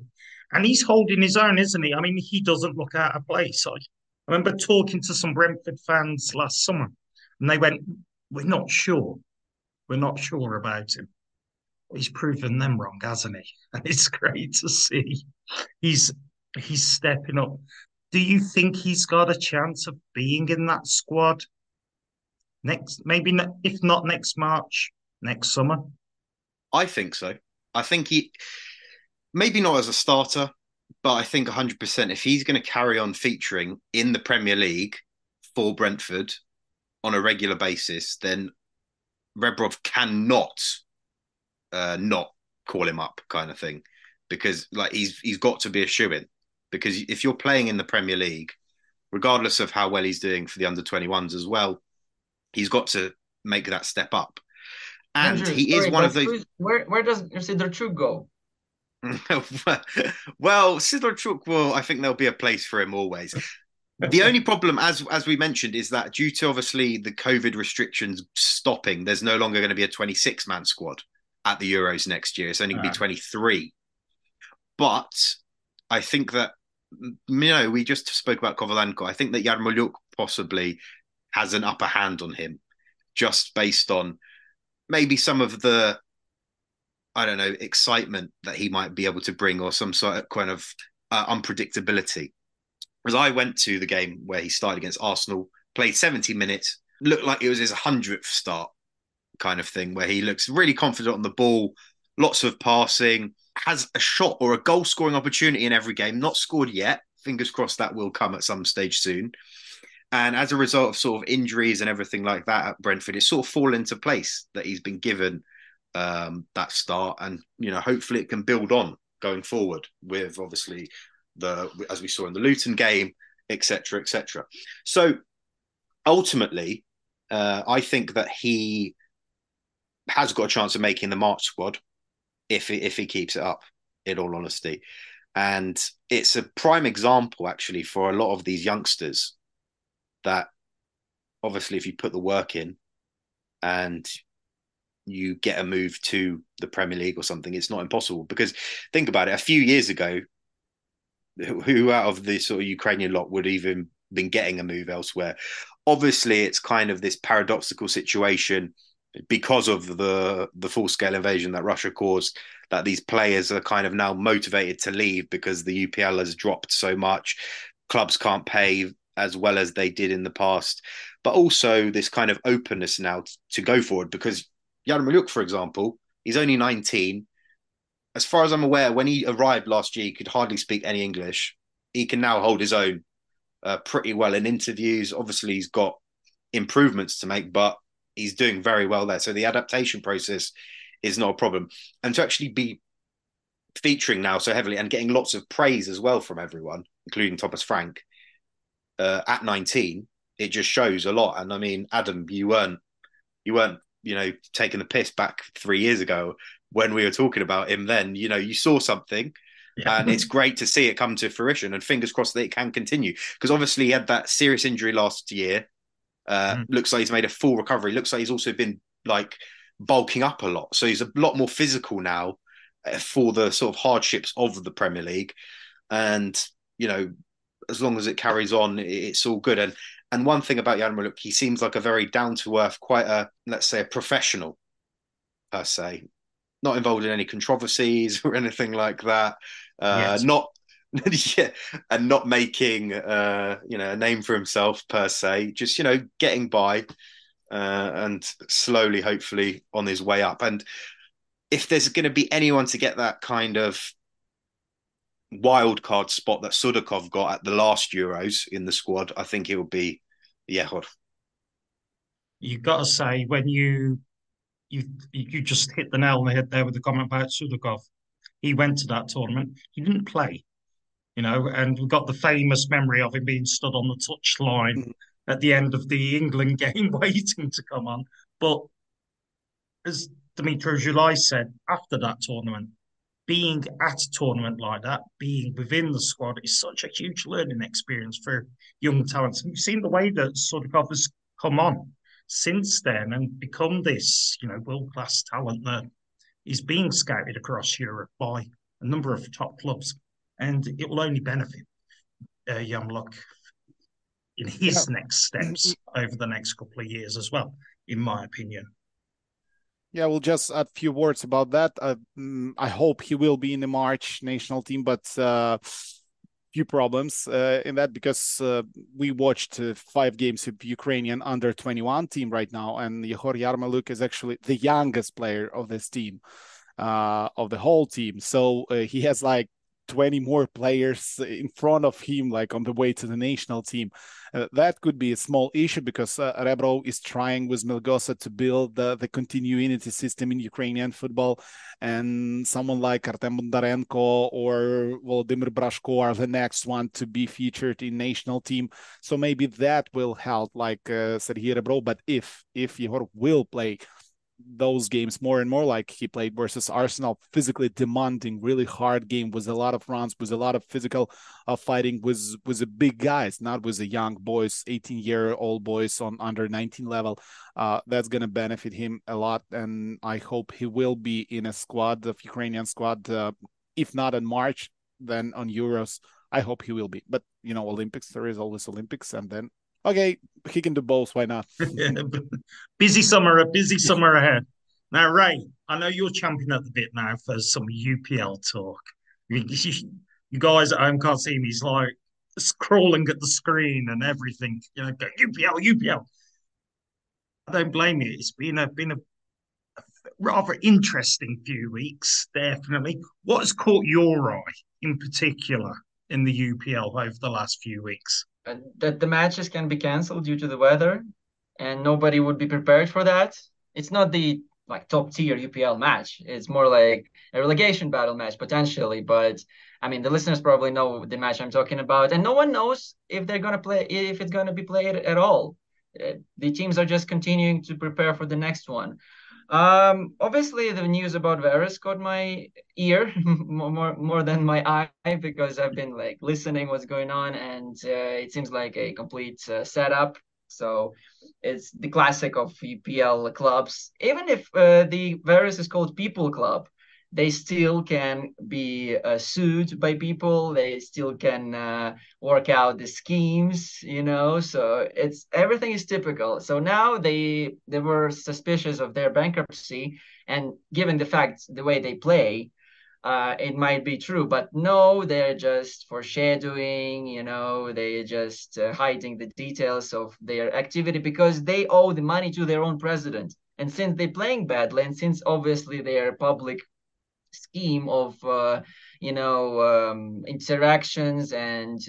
And he's holding his own, isn't he? I mean, he doesn't look out of place. I, I remember talking to some Brentford fans last summer, and they went, We're not sure. We're not sure about him. He's proven them wrong, hasn't he? And it's great to see. He's he's stepping up. Do you think he's got a chance of being in that squad next, maybe ne- if not next March, next summer. I think so. I think he maybe not as a starter, but I think 100% if he's going to carry on featuring in the Premier League for Brentford on a regular basis, then Rebrov cannot uh, not call him up, kind of thing, because like he's he's got to be a shoe in. Because if you're playing in the Premier League, regardless of how well he's doing for the under 21s as well, he's got to make that step up. And Andrew, he sorry, is one of those. who's- Where where does Sidorchuk go? well, Sidorchuk will. I think there'll be a place for him always. The only problem, as as we mentioned, is that due to obviously the COVID restrictions stopping, there's no longer going to be a 26 man squad at the Euros next year. It's only going to be ah. 23. But I think that you know we just spoke about Kovalenko. I think that Yarmolyuk possibly has an upper hand on him, just based on maybe some of the I don't know excitement that he might be able to bring, or some sort of kind of uh, unpredictability. Because I went to the game where he started against Arsenal, played 70 minutes, looked like it was his 100th start, kind of thing, where he looks really confident on the ball, lots of passing, has a shot or a goal scoring opportunity in every game, not scored yet. Fingers crossed that will come at some stage soon. And as a result of sort of injuries and everything like that at Brentford, it's sort of fallen into place that he's been given um, that start, and you know, hopefully it can build on going forward with obviously the as we saw in the Luton game, etc., etc. So ultimately, uh, I think that he has got a chance of making the March squad if he, if he keeps it up. In all honesty, and it's a prime example actually for a lot of these youngsters that obviously if you put the work in and you get a move to the Premier League or something, it's not impossible. Because think about it, a few years ago, who out of the sort of Ukrainian lot would even been getting a move elsewhere? Obviously, it's kind of this paradoxical situation because of the the full scale invasion that Russia caused. That these players are kind of now motivated to leave because the UPL has dropped so much. Clubs can't pay as well as they did in the past, but also this kind of openness now to go forward because Yarmolyuk, for example, he's only 19. As far as I'm aware, when he arrived last year, he could hardly speak any English. He can now hold his own uh, pretty well in interviews. Obviously, he's got improvements to make, but he's doing very well there. So the adaptation process is not a problem. And to actually be featuring now so heavily and getting lots of praise as well from everyone, including Thomas Frank, uh, at 19, it just shows a lot. And I mean, Adam, you weren't you weren't you know taking the piss back three years ago when we were talking about him. Then you know you saw something. Yeah. And it's great to see it come to fruition, and fingers crossed that it can continue. Because obviously, he had that serious injury last year. Uh, Mm. Looks like he's made a full recovery. Looks like he's also been like bulking up a lot, so he's a lot more physical now uh, for the sort of hardships of the Premier League. And you know, as long as it carries on, it's all good. And and one thing about Yarmolyuk, he seems like a very down to earth, quite a let's say a professional per se, not involved in any controversies or anything like that. Uh, Yes. Not yeah, and not making uh, you know a name for himself per se. Just you know getting by uh, and slowly, hopefully, on his way up. And if there's going to be anyone to get that kind of wild card spot that Sudakov got at the last Euros in the squad, I think it will be Yehor. You've got to say when you you you just hit the nail on the head there with the comment about Sudakov. He went to that tournament. He didn't play, you know, and we've got the famous memory of him being stood on the touch line mm. at the end of the England game waiting to come on. But as Dimitro Julai said after that tournament, being at a tournament like that, being within the squad is such a huge learning experience for young talents. And we've seen the way that Sudakov has come on since then and become this, you know, world-class talent that is being scouted across Europe by a number of top clubs. And it will only benefit uh, Yarmolyuk in his next steps over the next couple of years as well, in my opinion. Yeah, we'll just add a few words about that. Uh, mm, I hope he will be in the March national team, but uh, few problems uh, in that because uh, we watched uh, five games of Ukrainian under 21 team right now, and Yehor Yarmolyuk is actually the youngest player of this team, uh, of the whole team. So uh, he has like 20 more players in front of him, like on the way to the national team. Uh, that could be a small issue because uh, Rebrov is trying with Melgosa to build the, continuity system in Ukrainian football. And someone like Artem Bondarenko or Volodymyr Brazhko are the next one to be featured in national team. So maybe that will help, like uh, Sergei Rebrov. But if if Yehor will play those games more and more like he played versus Arsenal, physically demanding, really hard game with a lot of runs, with a lot of physical uh, fighting, with with the big guys, not with the young boys, 18 year old boys on under 19 level. Uh, that's gonna benefit him a lot, and I hope he will be in a squad of Ukrainian squad, uh, if not in March, then on Euros. I hope he will be. But you know, Olympics there is always Olympics, and then okay, he can do both. Why not? busy summer, a busy summer ahead. Now, Rey, I know you're champing at the bit now for some UPL talk. You guys at home can't see me. He's like scrolling at the screen and everything. You know, go, UPL, UPL. I don't blame you. It's been a been a, a rather interesting few weeks, definitely. What has caught your eye in particular in the UPL over the last few weeks? That the matches can be canceled due to the weather, and nobody would be prepared for that. It's not the like top tier UPL match. It's more like a relegation battle match potentially. But I mean, the listeners probably know the match I'm talking about, and no one knows if they're gonna play if it's gonna be played at all. Uh, the teams are just continuing to prepare for the next one. Um, obviously, the news about Veres caught my ear more more than my eye because I've been like listening what's going on, and uh, it seems like a complete uh, setup. So it's the classic of UPL clubs. Even if uh, the Veres is called People Club, they still can be uh, sued by people. They still can uh, work out the schemes you know? So it's everything is typical. So now they they were suspicious of their bankruptcy and given the fact the way they play uh, it might be true but no they're just foreshadowing you know? They're just uh, hiding the details of their activity because they owe the money to their own president. And since they're playing badly and since obviously they are public scheme of uh, you know um, interactions and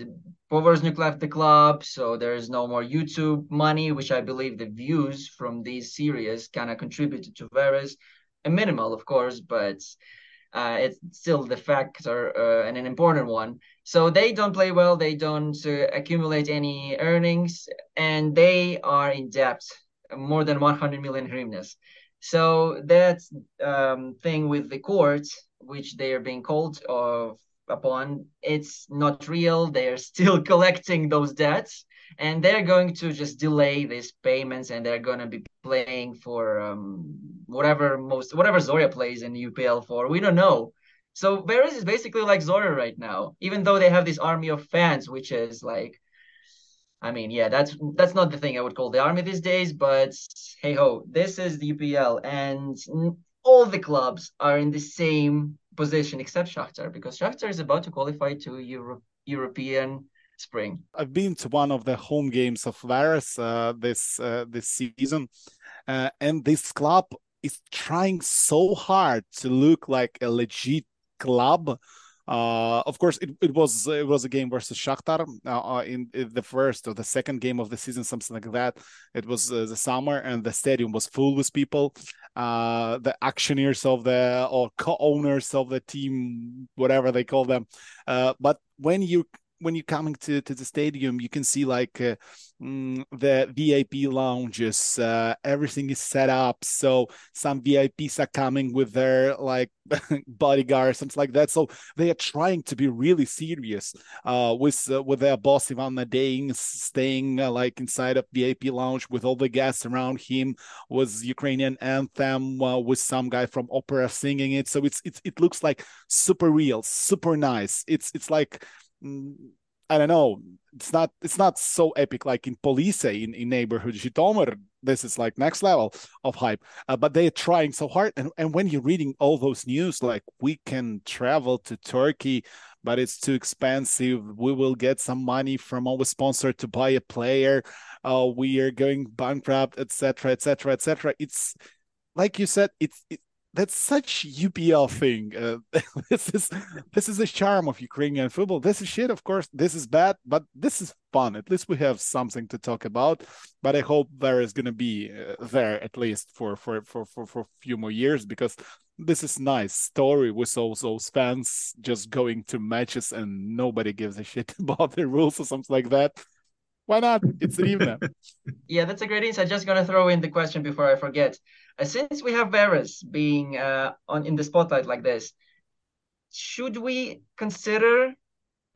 Poversnuk left the club, so there's no more YouTube money, which I believe the views from these series kind of contributed to Veres, a minimal, of course, but uh, it's still the factor uh, and an important one. So they don't play well, they don't uh, accumulate any earnings, and they are in debt, more than 100 million hryvnias. So that um, thing with the courts, which they are being called of upon, it's not real. They are still collecting those debts, and they're going to just delay these payments, and they're going to be playing for um, whatever most whatever Zorya plays in UPL for. We don't know. So Veres is basically like Zorya right now, even though they have this army of fans, which is like I mean, yeah, that's that's not the thing I would call the army these days, but hey ho, this is the UPL, and all the clubs are in the same position except Shakhtar because Shakhtar is about to qualify to Euro- European spring. I've been to one of the home games of Veres uh, this uh, this season, uh, and this club is trying so hard to look like a legit club uh, of course, it, it was it was a game versus Shakhtar uh, uh, in, in, the first or the second game of the season, something like that. It was uh, the summer, and the stadium was full with people. Uh, the actioneers of the or co-owners of the team, whatever they call them. But when you when you're coming to, to the stadium, you can see like uh, mm, the VIP lounges. Uh, everything is set up, so some VIPs are coming with their like bodyguards, something like that. So they are trying to be really serious uh, with uh, with their boss Ivan Nadain staying uh, like inside of VIP lounge with all the guests around him. Was Ukrainian anthem uh, with some guy from opera singing it. So it's, it's it looks like super real, super nice. It's it's like I don't know. It's not it's not so epic like in Polissya in, in neighborhood Zhytomyr. This is like next level of hype. Uh, but they're trying so hard. And and when you're reading all those news, like we can travel to Turkey, but it's too expensive. We will get some money from our sponsor to buy a player. Uh, we are going bankrupt, etc., etc., etc. It's like you said, it's it, that's such UPL thing. Uh, this is this is the charm of Ukrainian football. This is shit, of course. This is bad, but this is fun. At least we have something to talk about. But I hope there is gonna be uh, there at least for for for for for a few more years because this is nice story with all those fans just going to matches and nobody gives a shit about the rules or something like that. Why not? It's an Rivne. yeah, that's a great insight. Just gonna throw in the question before I forget. Uh, since we have Veres being uh, on in the spotlight like this, should we consider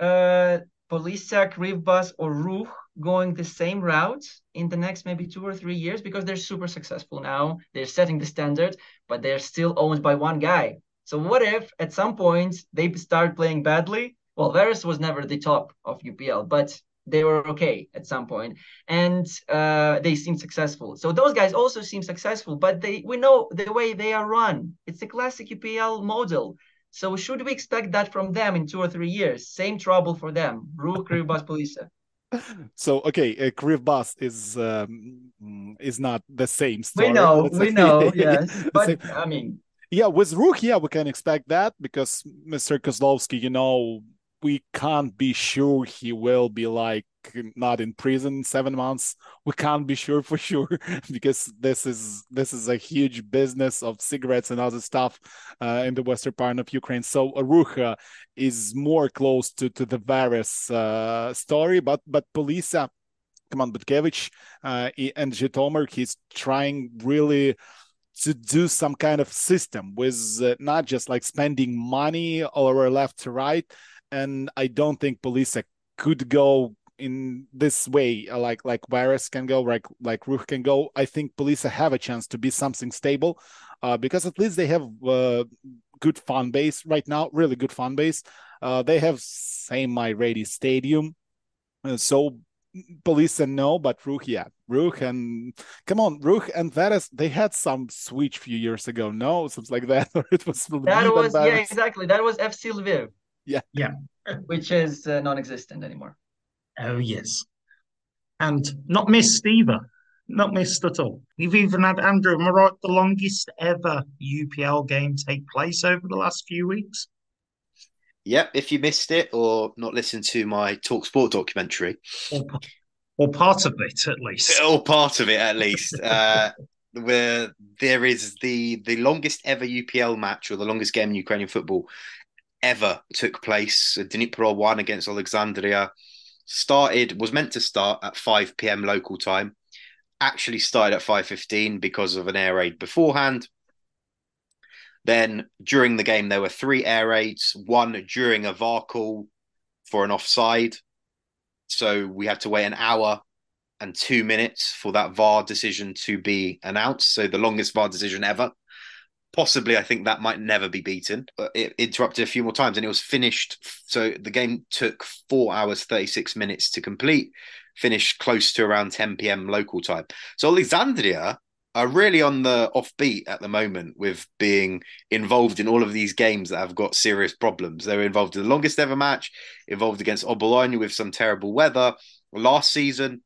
uh, Polissya, Krivbas, or Rukh going the same route in the next maybe two or three years because they're super successful now. They're setting the standard, but they're still owned by one guy. So what if at some point they start playing badly? Well, Veres was never the top of UPL, but they were okay at some point and uh, they seem successful. So those guys also seem successful but they we know the way they are run. It's a classic upl model. So should we expect that from them in two or three years? Same trouble for them. Rukh Krivbas Polissya so okay uh, Krivbas is um, is not the same story. we know we know yes. but i mean yeah with Rukh yeah we can expect that because mr. Kozlowski you know we can't be sure he will be like not in prison seven months. We can't be sure for sure because this is this is a huge business of cigarettes and other stuff uh, in the western part of ukraine. So arucha is more close to to the Veres uh, story but but Polissya come on butkevich uh, and Zhytomyr, he's trying really to do some kind of system with uh, not just like spending money all over left to right and I don't think Polissya could go in this way, like like Veres can go, like like Rukh can go. I think Polissya have a chance to be something stable, uh, because at least they have uh, good fan base right now, really good fan base. Uh, they have same my ready stadium, uh, so Polissya no, but Rukh yeah, Rukh and come on, Rukh and Veres they had some switch few years ago, no, something like that, or it was that was yeah exactly that was FC Lviv. Yeah. Yeah. Which is uh, non existent anymore. Oh, yes. And not missed either. Not missed at all. We've even had, Andrew, am I right, the longest ever UPL game take place over the last few weeks? Yep, if you missed it or not listened to my Talk Sport documentary. Or, or part of it, at least. Or part of it, at least. uh, where there is the the longest ever UPL match or the longest game in Ukrainian football ever took place. Dnipro won against Alexandria. Started was meant to start at 5 p.m. local time. Actually started at 5:15 because of an air raid beforehand. Then during the game there were three air raids, one during a VAR call for an offside. So we had to wait an hour and 2 minutes for that VAR decision to be announced. So the longest VAR decision ever possibly I think that might never be beaten. It interrupted a few more times and it was finished. So the game took four hours, 36 minutes to complete, finished close to around 10 p.m. local time. So Alexandria are really on the offbeat at the moment with being involved in all of these games that have got serious problems. They were involved in the longest ever match, involved against Obolon with some terrible weather last season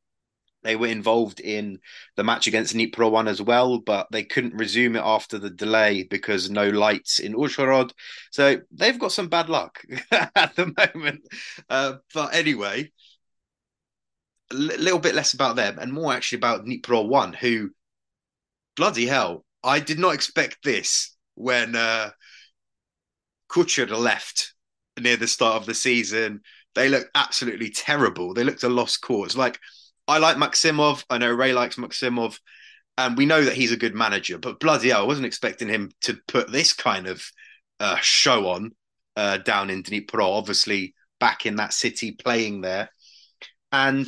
they were involved in the match against Dnipro one as well, but they couldn't resume it after the delay because no lights in Uzhhorod. So they've got some bad luck at the moment. Uh, but anyway, a little bit less about them and more actually about Dnipro one, who bloody hell, I did not expect this when uh, left near the start of the season. They looked absolutely terrible. They looked a lost cause. Like I like Maksymov. I know Rey likes Maksymov. And we know that he's a good manager, but bloody hell, I wasn't expecting him to put this kind of uh, show on uh, down in Dnipro, obviously back in that city playing there. And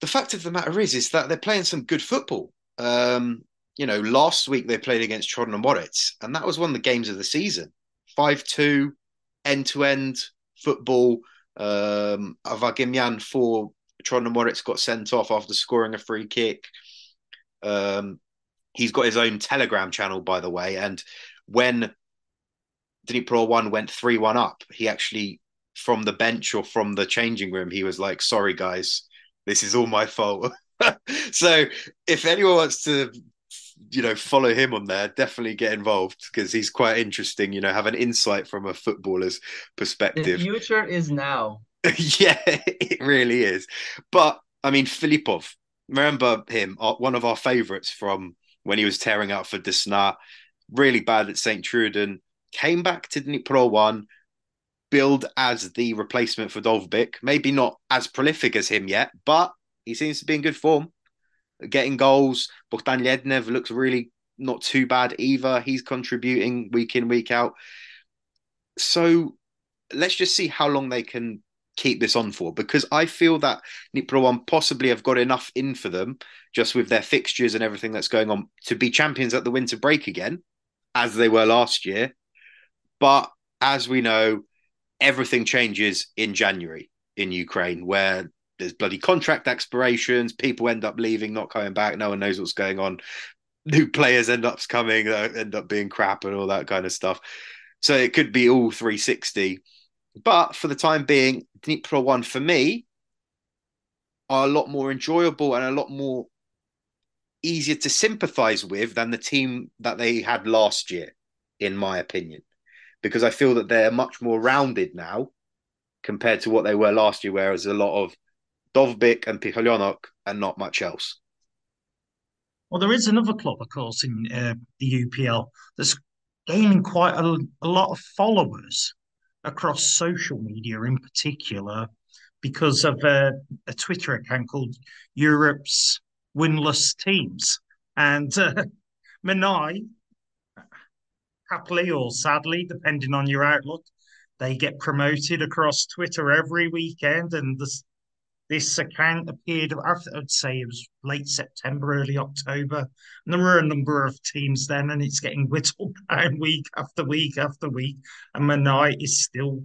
the fact of the matter is, is that they're playing some good football. Um, you know, last week they played against Chornomorets, Moritz, and that was one of the games of the season. 5 2, end to end football, Um, Avagimyan for Moritz got sent off after scoring a free kick. Um, he's got his own Telegram channel, by the way. And when Dnipro 1 went 3 1 up, he actually, from the bench or from the changing room, he was like, sorry, guys, this is all my fault. so if anyone wants to you know follow him on there definitely get involved because he's quite interesting you know have an insight from a footballer's perspective the future is now yeah it really is but i mean Filippov remember him one of our favorites from when he was tearing out for Desna really bad at Sint-Truiden came back to Dnipro 1 billed as the replacement for Dovbyk maybe not as prolific as him yet but he seems to be in good form getting goals. Bogdan Lednev looks really not too bad either. He's contributing week in, week out. So let's just see how long they can keep this on for because I feel that Dnipro One possibly have got enough in for them just with their fixtures and everything that's going on to be champions at the winter break again, as they were last year. But as we know, everything changes in January in Ukraine, where there's bloody contract expirations. People end up leaving, not coming back. No one knows what's going on. New players end up coming, uh, end up being crap, and all that kind of stuff. So it could be all 360. But for the time being, Dnipro One for me are a lot more enjoyable and a lot more easier to sympathize with than the team that they had last year, in my opinion, because I feel that they're much more rounded now compared to what they were last year, whereas a lot of Dovbyk and Pikhalyonok and not much else. Well, there is another club, of course, in uh, the UPL that's gaining quite a, a lot of followers across social media, in particular, because of uh, a Twitter account called Europe's Winless Teams. And uh, Minai, happily or sadly, depending on your outlook, they get promoted across Twitter every weekend, and the this account appeared, I'd say it was late September, early October. And there were a number of teams then, and it's getting whittled down week after week after week. And Minai is still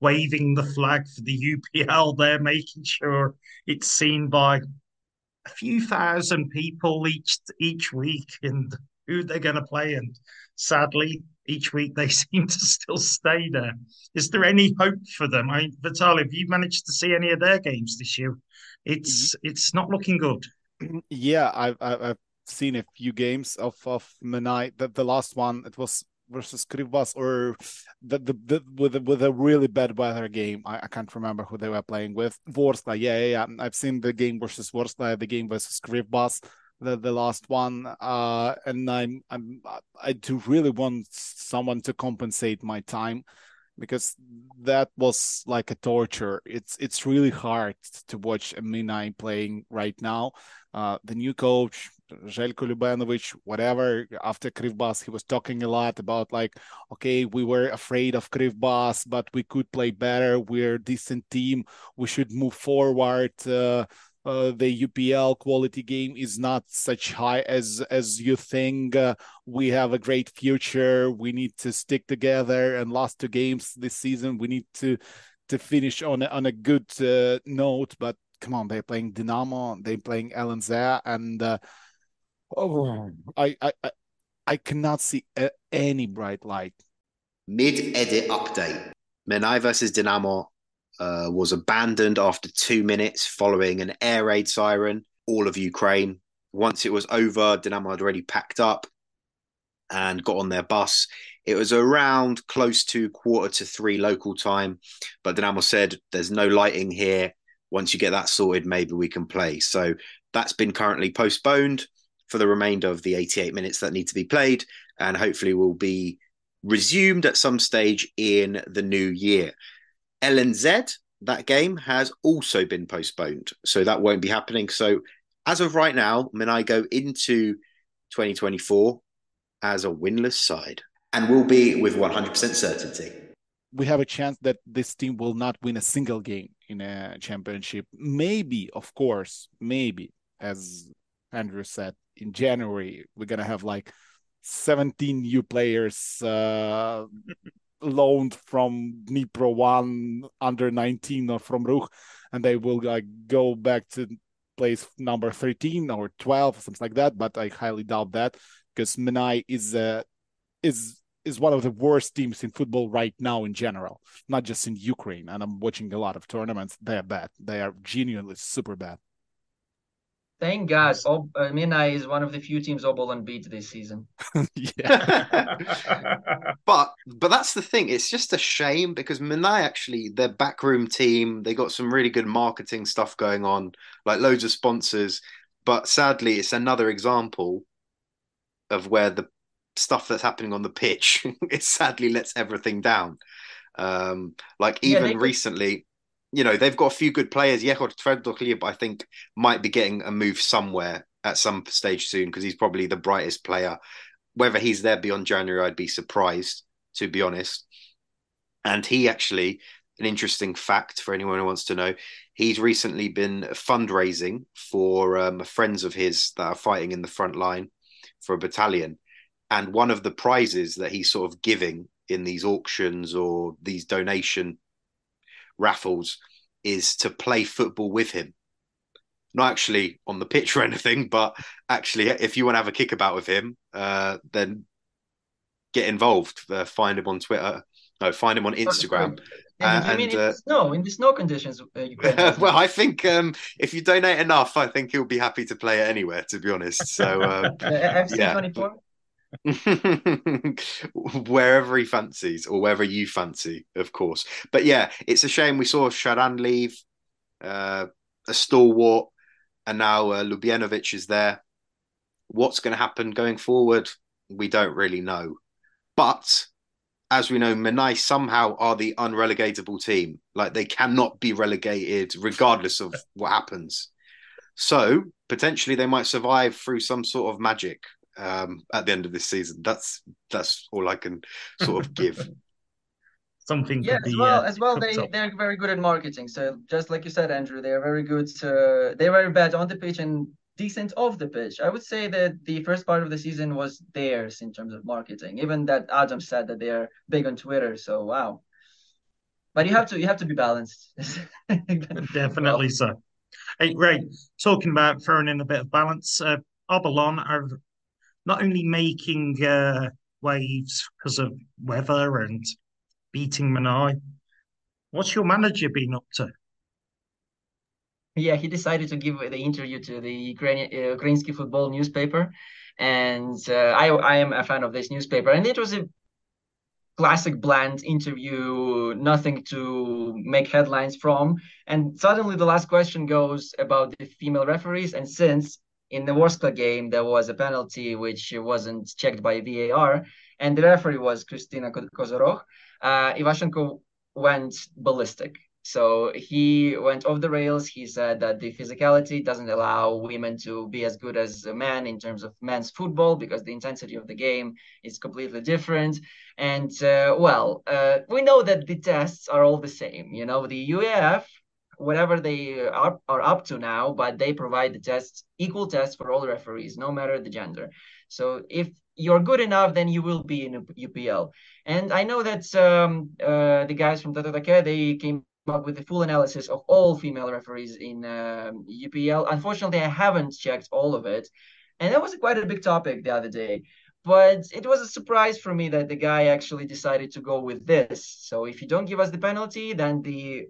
waving the flag for the UPL there, making sure it's seen by a few thousand people each each week and who they're going to play. And sadly, each week they seem to still stay there. Is there any hope for them? I mean, Vitaly, have you managed to see any of their games this year? It's mm-hmm. it's not looking good. Yeah, I've I've seen a few games of of Minai. The, the last one it was versus Krivbas or the, the, the with a, with a really bad weather game. I, I can't remember who they were playing with. Vorskla, yeah, yeah, yeah. I've seen the game versus Vorskla, the game versus Krivbas the the last one uh and i'm i'm i do really want someone to compensate my time because that was like a torture it's it's really hard to watch a Minai playing right now uh the new coach Željko Ljubenovic, whatever, after Krivbas, he was talking a lot about like, okay, we were afraid of Krivbas, but we could play better. We're a decent team. We should move forward. Uh, uh, the UPL quality game is not such high as as you think. Uh, we have a great future. We need to stick together and last two games this season. We need to to finish on a, on a good uh, note. But come on, they're playing Dynamo, they're playing LNZ, and uh, oh, I, I I cannot see a, any bright light. Mid edit update: Menai versus Dynamo uh, was abandoned after two minutes following an air raid siren, all of Ukraine. Once it was over, Dynamo had already packed up and got on their bus. It was around close to quarter to three local time, but Dynamo said, There's no lighting here. Once you get that sorted, maybe we can play. So that's been currently postponed for the remainder of the 88 minutes that need to be played, and hopefully will be resumed at some stage in the new year. LNZ, that game has also been postponed. So that won't be happening. So as of right now, Minai go into 2024 as a winless side and will be with 100% certainty. We have a chance that this team will not win a single game in a championship. Maybe, of course, maybe, as Andrew said, in January, we're going to have like 17 new players uh, loaned from Dnipro one under 19 or from Rukh, and they will like go back to place number 13 or 12 or something like that but i highly doubt that because Minai is uh, is is one of the worst teams in football right now in general not just in ukraine and i'm watching a lot of tournaments. They're bad. They are genuinely super bad Thank God, Ob- uh, Minai is one of the few teams Obolon beat this season. yeah but but that's the thing. It's just a shame because Minai actually their backroom team they got some really good marketing stuff going on, like loads of sponsors. But sadly, it's another example of where the stuff that's happening on the pitch it sadly lets everything down. Um, like even they could- recently, you know, they've got a few good players. Yehor Tverdokhlib, I think, might be getting a move somewhere at some stage soon because he's probably the brightest player. Whether he's there beyond January, I'd be surprised, to be honest. And he actually, an interesting fact for anyone who wants to know, he's recently been fundraising for um, friends of his that are fighting in the front line for a battalion. And one of the prizes that he's sort of giving in these auctions or these donation raffles is to play football with him. Not actually on the pitch or anything, but actually, if you want to have a kickabout with him, uh, then get involved. Uh, find him on Twitter. No, find him on Instagram. And Uh, you mean and, in uh, the snow, in the snow conditions? Uh, well. I think um, if you donate enough, I think he'll be happy to play it anywhere. To be honest, so um, Uh, FC yeah. 24? wherever he fancies or wherever you fancy, of course. But yeah, it's a shame we saw Sharan leave, uh, a stalwart, and now uh, is there. What's going to happen going forward? We don't really know. But as we know, Minaj somehow are the unrelegatable team. Like they cannot be relegated regardless of what happens. So potentially they might survive through some sort of magic um, at the end of this season. That's that's all I can sort of give. Something Yeah, as be well, uh, as well, cooked they up. they're very good at marketing. So just like you said, Andrew, they are very good. To, they're very bad on the pitch and decent off the pitch. I would say that the first part of the season was theirs in terms of marketing. Even that Adam said that they are big on Twitter. So wow. But you have to you have to be balanced. Definitely so. Hey, Rey, talking about throwing in a bit of balance, uh, Obolon are not only making uh, waves because of weather and beating Minaj. What's your manager been up to? Yeah, he decided to give the interview to the Ukrainian uh, Ukrainsky football newspaper, and uh, I I am a fan of this newspaper, and it was a classic bland interview, nothing to make headlines from, and suddenly the last question goes about the female referees, and since in the Vorskla game there was a penalty which wasn't checked by VAR, and the referee was Kristina Ko- Kozorok, uh, Ivashenko went ballistic. So he went off the rails. He said that the physicality doesn't allow women to be as good as men in terms of men's football because the intensity of the game is completely different. And uh, well, uh, we know that the tests are all the same. You know, the UAF, whatever they are, are up to now, but they provide the tests, equal tests for all referees, no matter the gender. So if you're good enough, then you will be in UPL. And I know that um, uh, the guys from Tatatake, they came up with the full analysis of all female referees in um, UPL. Unfortunately, I haven't checked all of it. And that was quite a big topic the other day. But it was a surprise for me that the guy actually decided to go with this. So if you don't give us the penalty, then the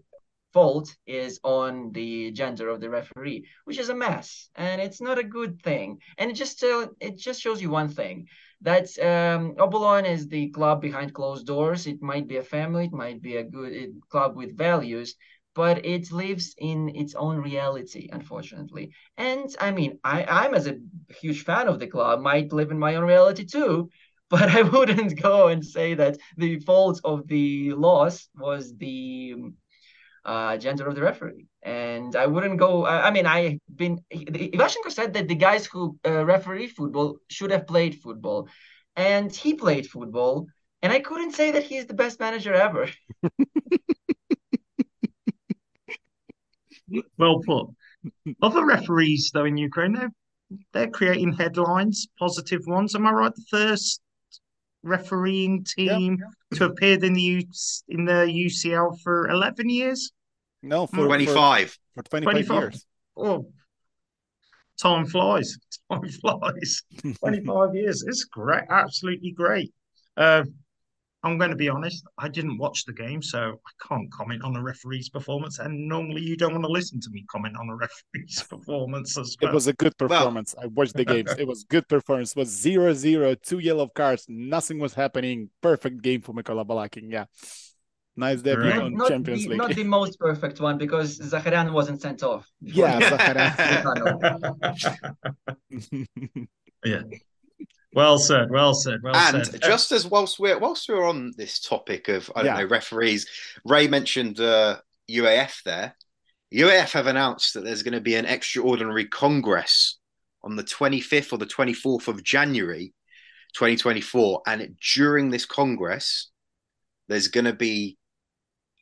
fault is on the gender of the referee, which is a mess, and it's not a good thing. And it just uh, it just shows you one thing that um, Obolon is the club behind closed doors. It might be a family, it might be a good it, club with values, but it lives in its own reality, unfortunately. And I mean, I, I'm as a huge fan of the club, might live in my own reality too. But I wouldn't go and say that the fault of the loss was the uh, gender of the referee. And I wouldn't go. I, I mean, I've been. Ivashenko said that the guys who uh, referee football should have played football, and he played football. And I couldn't say that he's the best manager ever. Well put. Other referees, though, in Ukraine, they're, they're creating headlines, positive ones. Am I right? The first refereeing team to appear in the U- in the UCL for eleven years. No, for Twenty five. for, for 25, 25. years. Oh, time flies. Time flies. 25 years. It's great. Absolutely great. Uh, I'm going to be honest. I didn't watch the game, so I can't comment on a referee's performance. And normally, you don't want to listen to me comment on a referee's performance as well. It was a good performance. I watched the games. It was good performance. It was 0 0, two yellow cards. Nothing was happening. Perfect game for Mikola Balakin. Yeah. Nice debut Right. on not Champions the, League. not the most perfect one because Zakharyan wasn't sent off. Yeah, yeah. Well said. Well said. Well and said. just as whilst we're whilst we're on this topic of I don't Yeah. know referees, Rey mentioned uh, UAF there. UAF have announced that there's going to be an extraordinary congress on the 25th or the 24th of January, 2024, and during this congress, there's going to be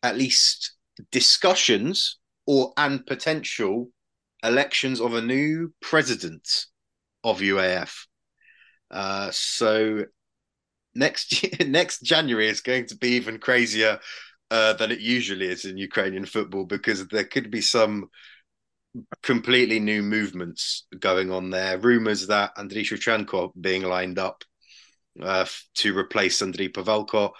at least discussions or and potential elections of a new president of UAF. Uh, so next next January is going to be even crazier uh, than it usually is in Ukrainian football because there could be some completely new movements going on there. Rumors that Andriy Shevchenko being lined up uh, to replace Andriy Pavelko,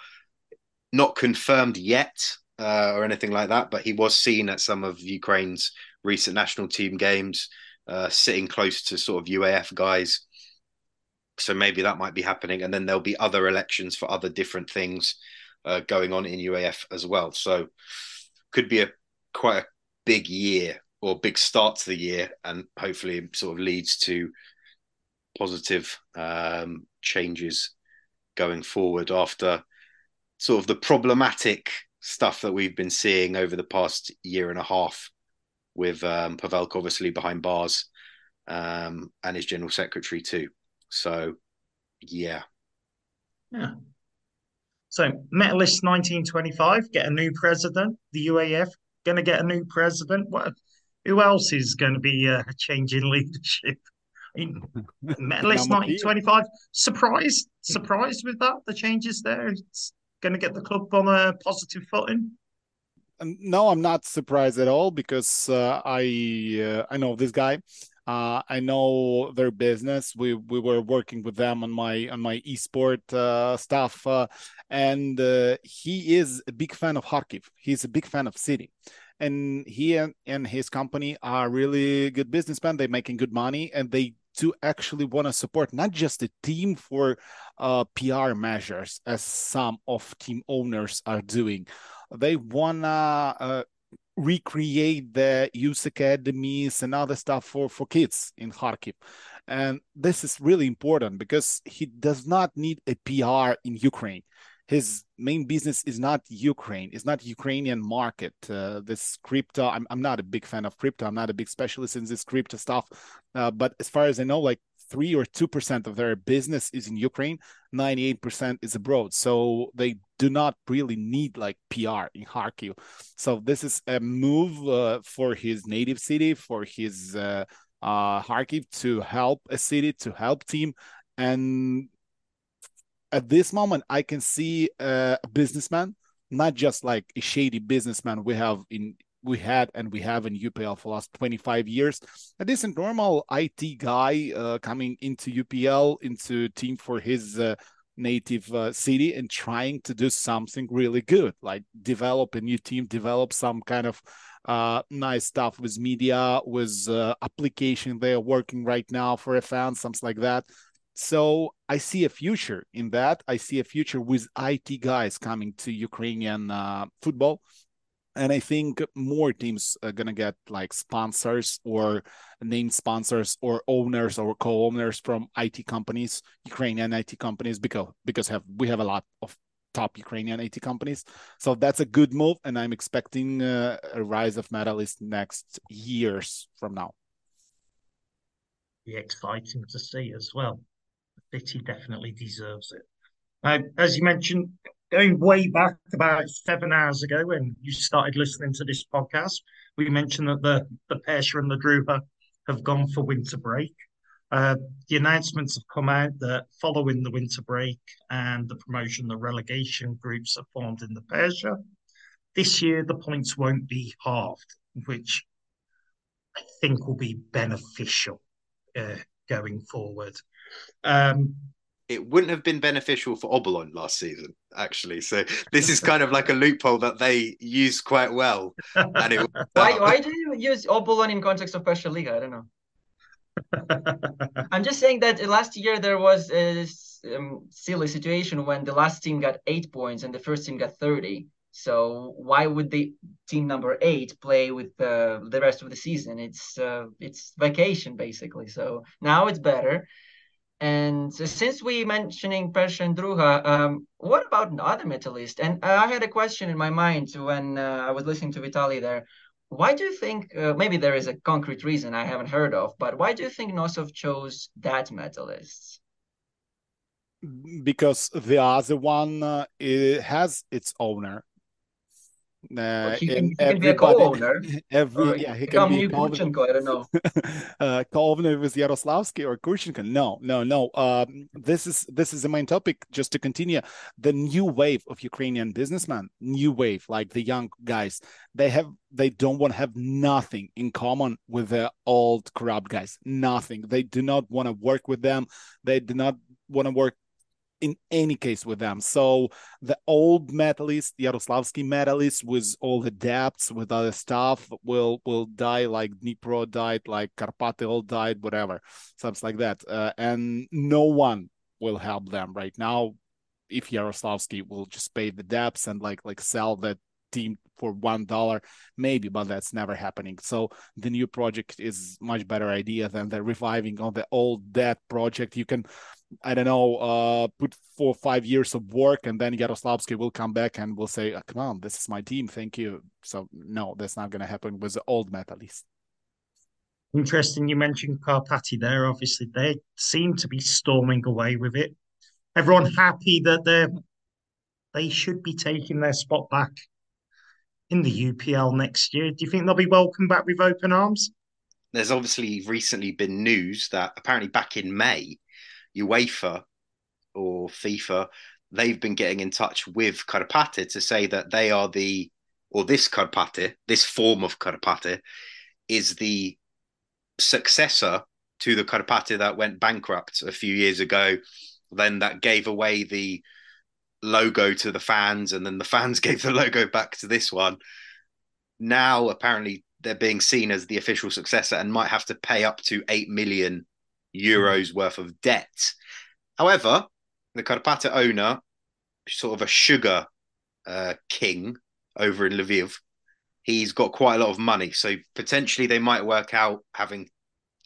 not confirmed yet uh, or anything like that, but he was seen at some of Ukraine's recent national team games, uh, sitting close to sort of UAF guys. So maybe that might be happening and then there'll be other elections for other different things uh, going on in UAF as well. So could be a quite a big year or big start to the year and hopefully sort of leads to positive um, changes going forward after sort of the problematic stuff that we've been seeing over the past year and a half with um, Pavelko obviously behind bars um, and his general secretary too. So, yeah. Yeah. So, Metalist 1925 get a new president. The UAF going to get a new president. What? Who else is going to be uh, changing leadership? I mean, Metalist 1925 surprised, surprised with that. The changes there. It's going to get the club on a positive footing. Um, No, I'm not surprised at all because uh, I uh, I know this guy. Uh, I know their business. We we were working with them on my on my esport uh, stuff, uh, and uh, he is a big fan of Kharkiv. He's a big fan of city, and he and, and his company are really good businessmen. They're making good money, and they do actually want to support not just the team for uh, PR measures, as some of team owners are doing they wanna uh, recreate the youth academies and other stuff for for kids in Kharkiv. And this is really important because he does not need a PR in Ukraine. His main business is not Ukraine. It's not Ukrainian market. Uh, this crypto, I'm, I'm not a big fan of crypto. I'm not a big specialist in this crypto stuff. Uh, but as far as I know, like three or two percent of their business is in Ukraine. 98% is abroad. So they do not really need like PR in Kharkiv. So this is a move uh, for his native city, for his uh, uh, Kharkiv to help a city, to help team. And at this moment, I can see a businessman, not just like a shady businessman we have in we had and we have in UPL for the last 25 years. A decent normal IT guy uh, coming into UPL, into team for his uh, native uh, city and trying to do something really good, like develop a new team, develop some kind of uh, nice stuff with media, with uh, application they're working right now for a fan, something like that. So I see a future in that. I see a future with IT guys coming to Ukrainian uh, football and I think more teams are gonna get like sponsors or named sponsors or owners or co-owners from IT companies, Ukrainian IT companies, because because have we have a lot of top Ukrainian IT companies, so that's a good move, and I'm expecting uh, a rise of Metalists next years from now. Be exciting to see as well. The city definitely deserves it. As you mentioned, going way back about seven hours ago when you started listening to this podcast, we mentioned that the the Persha and the Druha have gone for winter break. Uh, the announcements have come out that following the winter break and the promotion, the relegation groups are formed in the Persha. This year, the points won't be halved, which I think will be beneficial uh, going forward. Um, it wouldn't have been beneficial for Obolon last season, actually. So this is kind of like a loophole that they use quite well. And it why why do you use Obolon in context of Persha League? I don't know. I'm just saying that last year there was a um, silly situation when the last team got eight points and the first team got 30. So why would the team number eight play with uh, the rest of the season? It's uh, it's vacation basically. So now it's better. And since we mentioning Persha and Druha, um, what about other Metalist? And uh, I had a question in my mind when uh, I was listening to Vitalii there. Why do you think, uh, maybe there is a concrete reason I haven't heard of, but why do you think Nosov chose that Metalists? Because the other one uh, it has its owner uh, he can, he can be a co-owner. Every, yeah, he can be Kurchenko, I don't know. uh, co-owner with Yaroslavsky or Kurchenko. No, no, no. Um, this is this is the main topic. Just to continue, the new wave of Ukrainian businessmen, new wave, like the young guys, they have they don't want to have nothing in common with the old corrupt guys. Nothing. They do not want to work with them. They do not want to work in any case with them. So the old Metalist, Yaroslavsky Metalist, with all the debts, with other stuff, will will die like Dnipro died, like Karpaty all died, whatever, something like that. Uh, and no one will help them right now. If Yaroslavsky will just pay the debts and like like sell that team for one dollar maybe but that's never happening so the new project is much better idea than the reviving of the old dead project you can I don't know, uh, put four or five years of work, and then Yaroslavsky will come back and will say, oh, "Come on, this is my team, thank you." So no, that's not going to happen with the old Metalist. Interesting, you mentioned Karpaty there. Obviously, they seem to be storming away with it. Everyone happy that they they should be taking their spot back in the UPL next year. Do you think they'll be welcomed back with open arms? There's obviously recently been news that apparently back in May UEFA or FIFA, they've been getting in touch with Karpaty to say that they are the, or this Karpaty, this form of Karpaty, is the successor to the Karpaty that went bankrupt a few years ago. Then that gave away the logo to the fans, and then the fans gave the logo back to this one. Now, apparently, they're being seen as the official successor and might have to pay up to 8 million euros worth of debt. However, the Karpaty owner, sort of a sugar uh, king over in Lviv, he's got quite a lot of money. So potentially they might work out having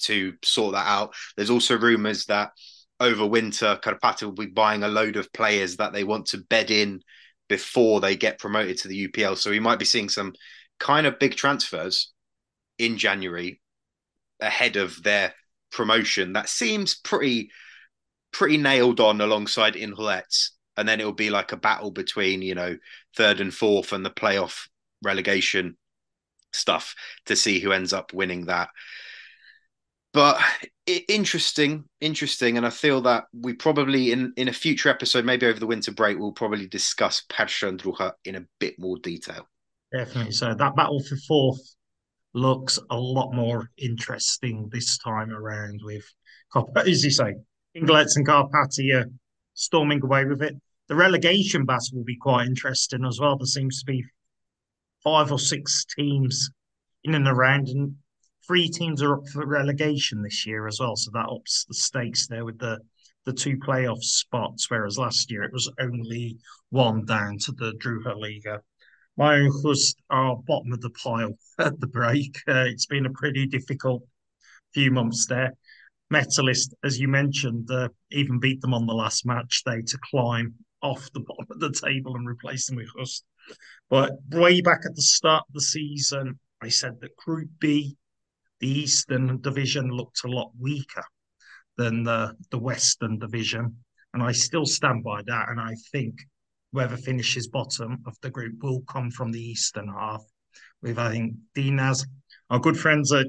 to sort that out. There's also rumours that over winter, Karpaty will be buying a load of players that they want to bed in before they get promoted to the UPL. So we might be seeing some kind of big transfers in January ahead of their promotion that seems pretty pretty nailed on alongside Inhulets. And then it'll be like a battle between, you know, third and fourth and the playoff relegation stuff to see who ends up winning that. But interesting, interesting. And I feel that we probably in, in a future episode, maybe over the winter break, we'll probably discuss Persha in a bit more detail. Definitely. So that battle for fourth looks a lot more interesting this time around with, as you say, Inhulets and Karpaty are storming away with it. The relegation battle will be quite interesting as well. There seems to be five or six teams in and around, and three teams are up for relegation this year as well. So that ups the stakes there with the the two playoff spots, whereas last year it was only one down to the Druha Liga. Myonhus are bottom of the pile at the break. Uh, it's been a pretty difficult few months there. Metalist, as you mentioned, uh, even beat them on the last match day to climb off the bottom of the table and replace them with us. But way back at the start of the season, I said that Group B, the Eastern Division, looked a lot weaker than the, the Western Division. And I still stand by that. And I think whoever finishes bottom of the group will come from the eastern half. With I think Dinas, our good friends at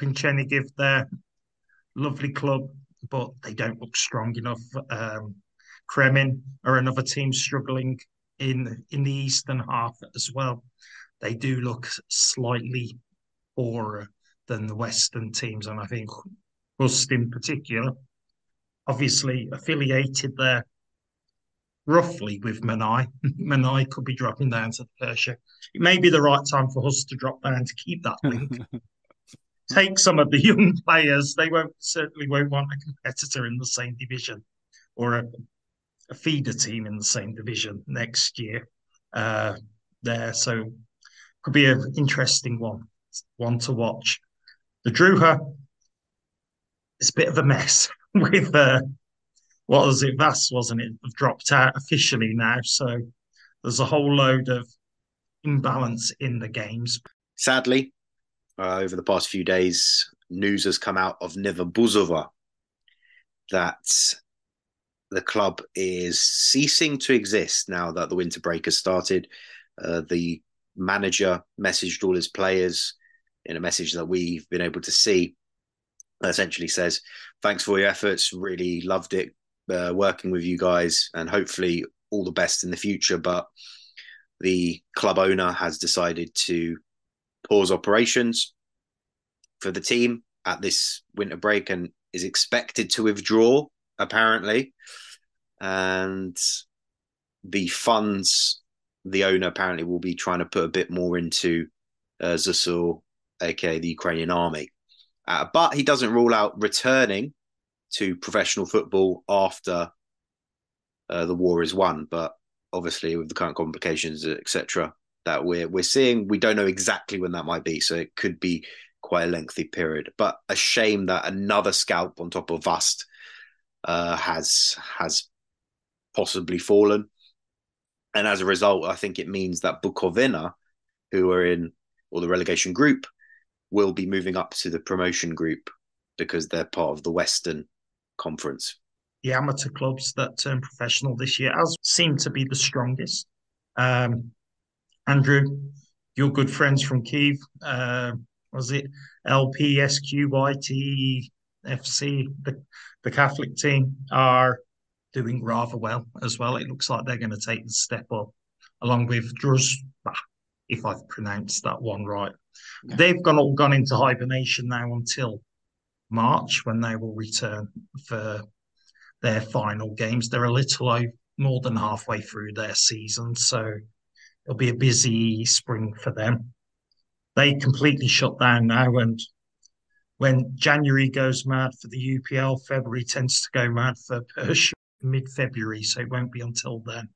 Pinchenigiv their lovely club, but they don't look strong enough. Um, Kremen are another team struggling in in the eastern half as well. They do look slightly poorer than the western teams, and I think Rust in particular, obviously affiliated there roughly with Minaj. Minaj could be dropping down to Persha. It may be the right time for us to drop down to keep that link. Take some of the young players. They won't certainly won't want a competitor in the same division or a, a feeder team in the same division next year. Uh, there, so could be an interesting one, one to watch. The Druha is a bit of a mess with uh, what was it? Vast, wasn't it? Have dropped out officially now. So there's a whole load of imbalance in the games. Sadly, uh, over the past few days, news has come out of Nyva Buzova that the club is ceasing to exist now that the winter break has started. Uh, the manager messaged all his players in a message that we've been able to see. Essentially says, "Thanks for your efforts. Really loved it uh, working with you guys, and hopefully all the best in the future." But the club owner has decided to pause operations for the team at this winter break and is expected to withdraw apparently and the funds the owner apparently will be trying to put a bit more into uh, aka the Ukrainian army. Uh, but he doesn't rule out returning to professional football after uh, the war is won. But obviously, with the current complications, etc., that we're we're seeing, we don't know exactly when that might be. So it could be quite a lengthy period. But a shame that another scalp on top of Vast uh, has has possibly fallen and as a result, I think it means that Bukovyna, who are in or the relegation group, will be moving up to the promotion group because they're part of the Western Conference. The amateur clubs that turned professional this year as seem to be the strongest. Um, Andrew, your good friends from Kiev, uh, was it LPSQYT FC, the, the Catholic team, are doing rather well as well. It looks like they're going to take the step up, along with Druz, if I've pronounced that one right. Yeah. They've gone all gone into hibernation now until March when they will return for their final games. They're a little more than halfway through their season, so it'll be a busy spring for them. They completely shut down now, and when January goes mad for the UPL, February tends to go mad for Persha mid February, so it won't be until then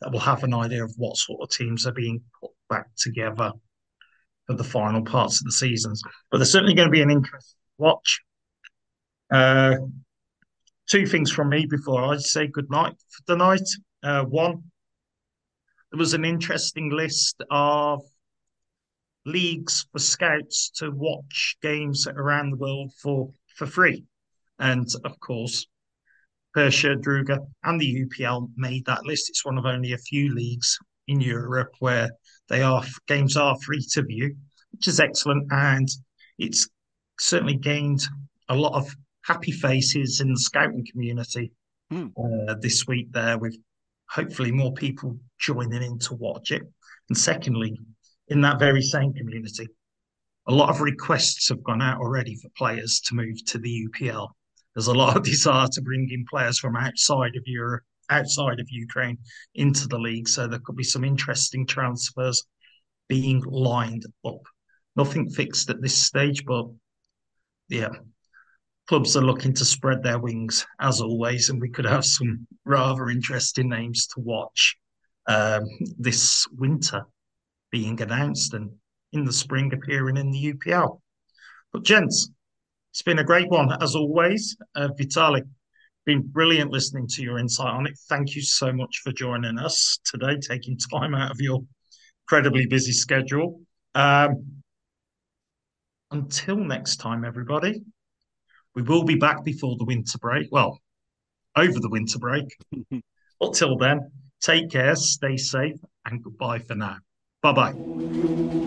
that we'll have an idea of what sort of teams are being put back together for the final parts of the seasons. But there's certainly going to be an interesting watch. Uh, two things from me before I say good night for tonight. Uh, one, there was an interesting list of leagues for scouts to watch games around the world for for free, and of course, Persha, Druha, and the UPL made that list. It's one of only a few leagues in Europe where they are games are free to view, which is excellent, and it's certainly gained a lot of happy faces in the scouting community mm. uh, this week. There, with hopefully more people joining in to watch it, and secondly, in that very same community, a lot of requests have gone out already for players to move to the UPL there's a lot of desire to bring in players from outside of Europe, outside of Ukraine into the league. So there could be some interesting transfers being lined up. Nothing fixed at this stage, but yeah, clubs are looking to spread their wings as always, and we could have some rather interesting names to watch um, this winter being announced and in the spring appearing in the UPL. But gents, it's been a great one, as always. Uh, Vitalii, been brilliant listening to your insight on it. Thank you so much for joining us today, taking time out of your incredibly busy schedule. Um, until next time, everybody, we will be back before the winter break. Well, over the winter break. Until then, take care, stay safe, and goodbye for now. Bye bye.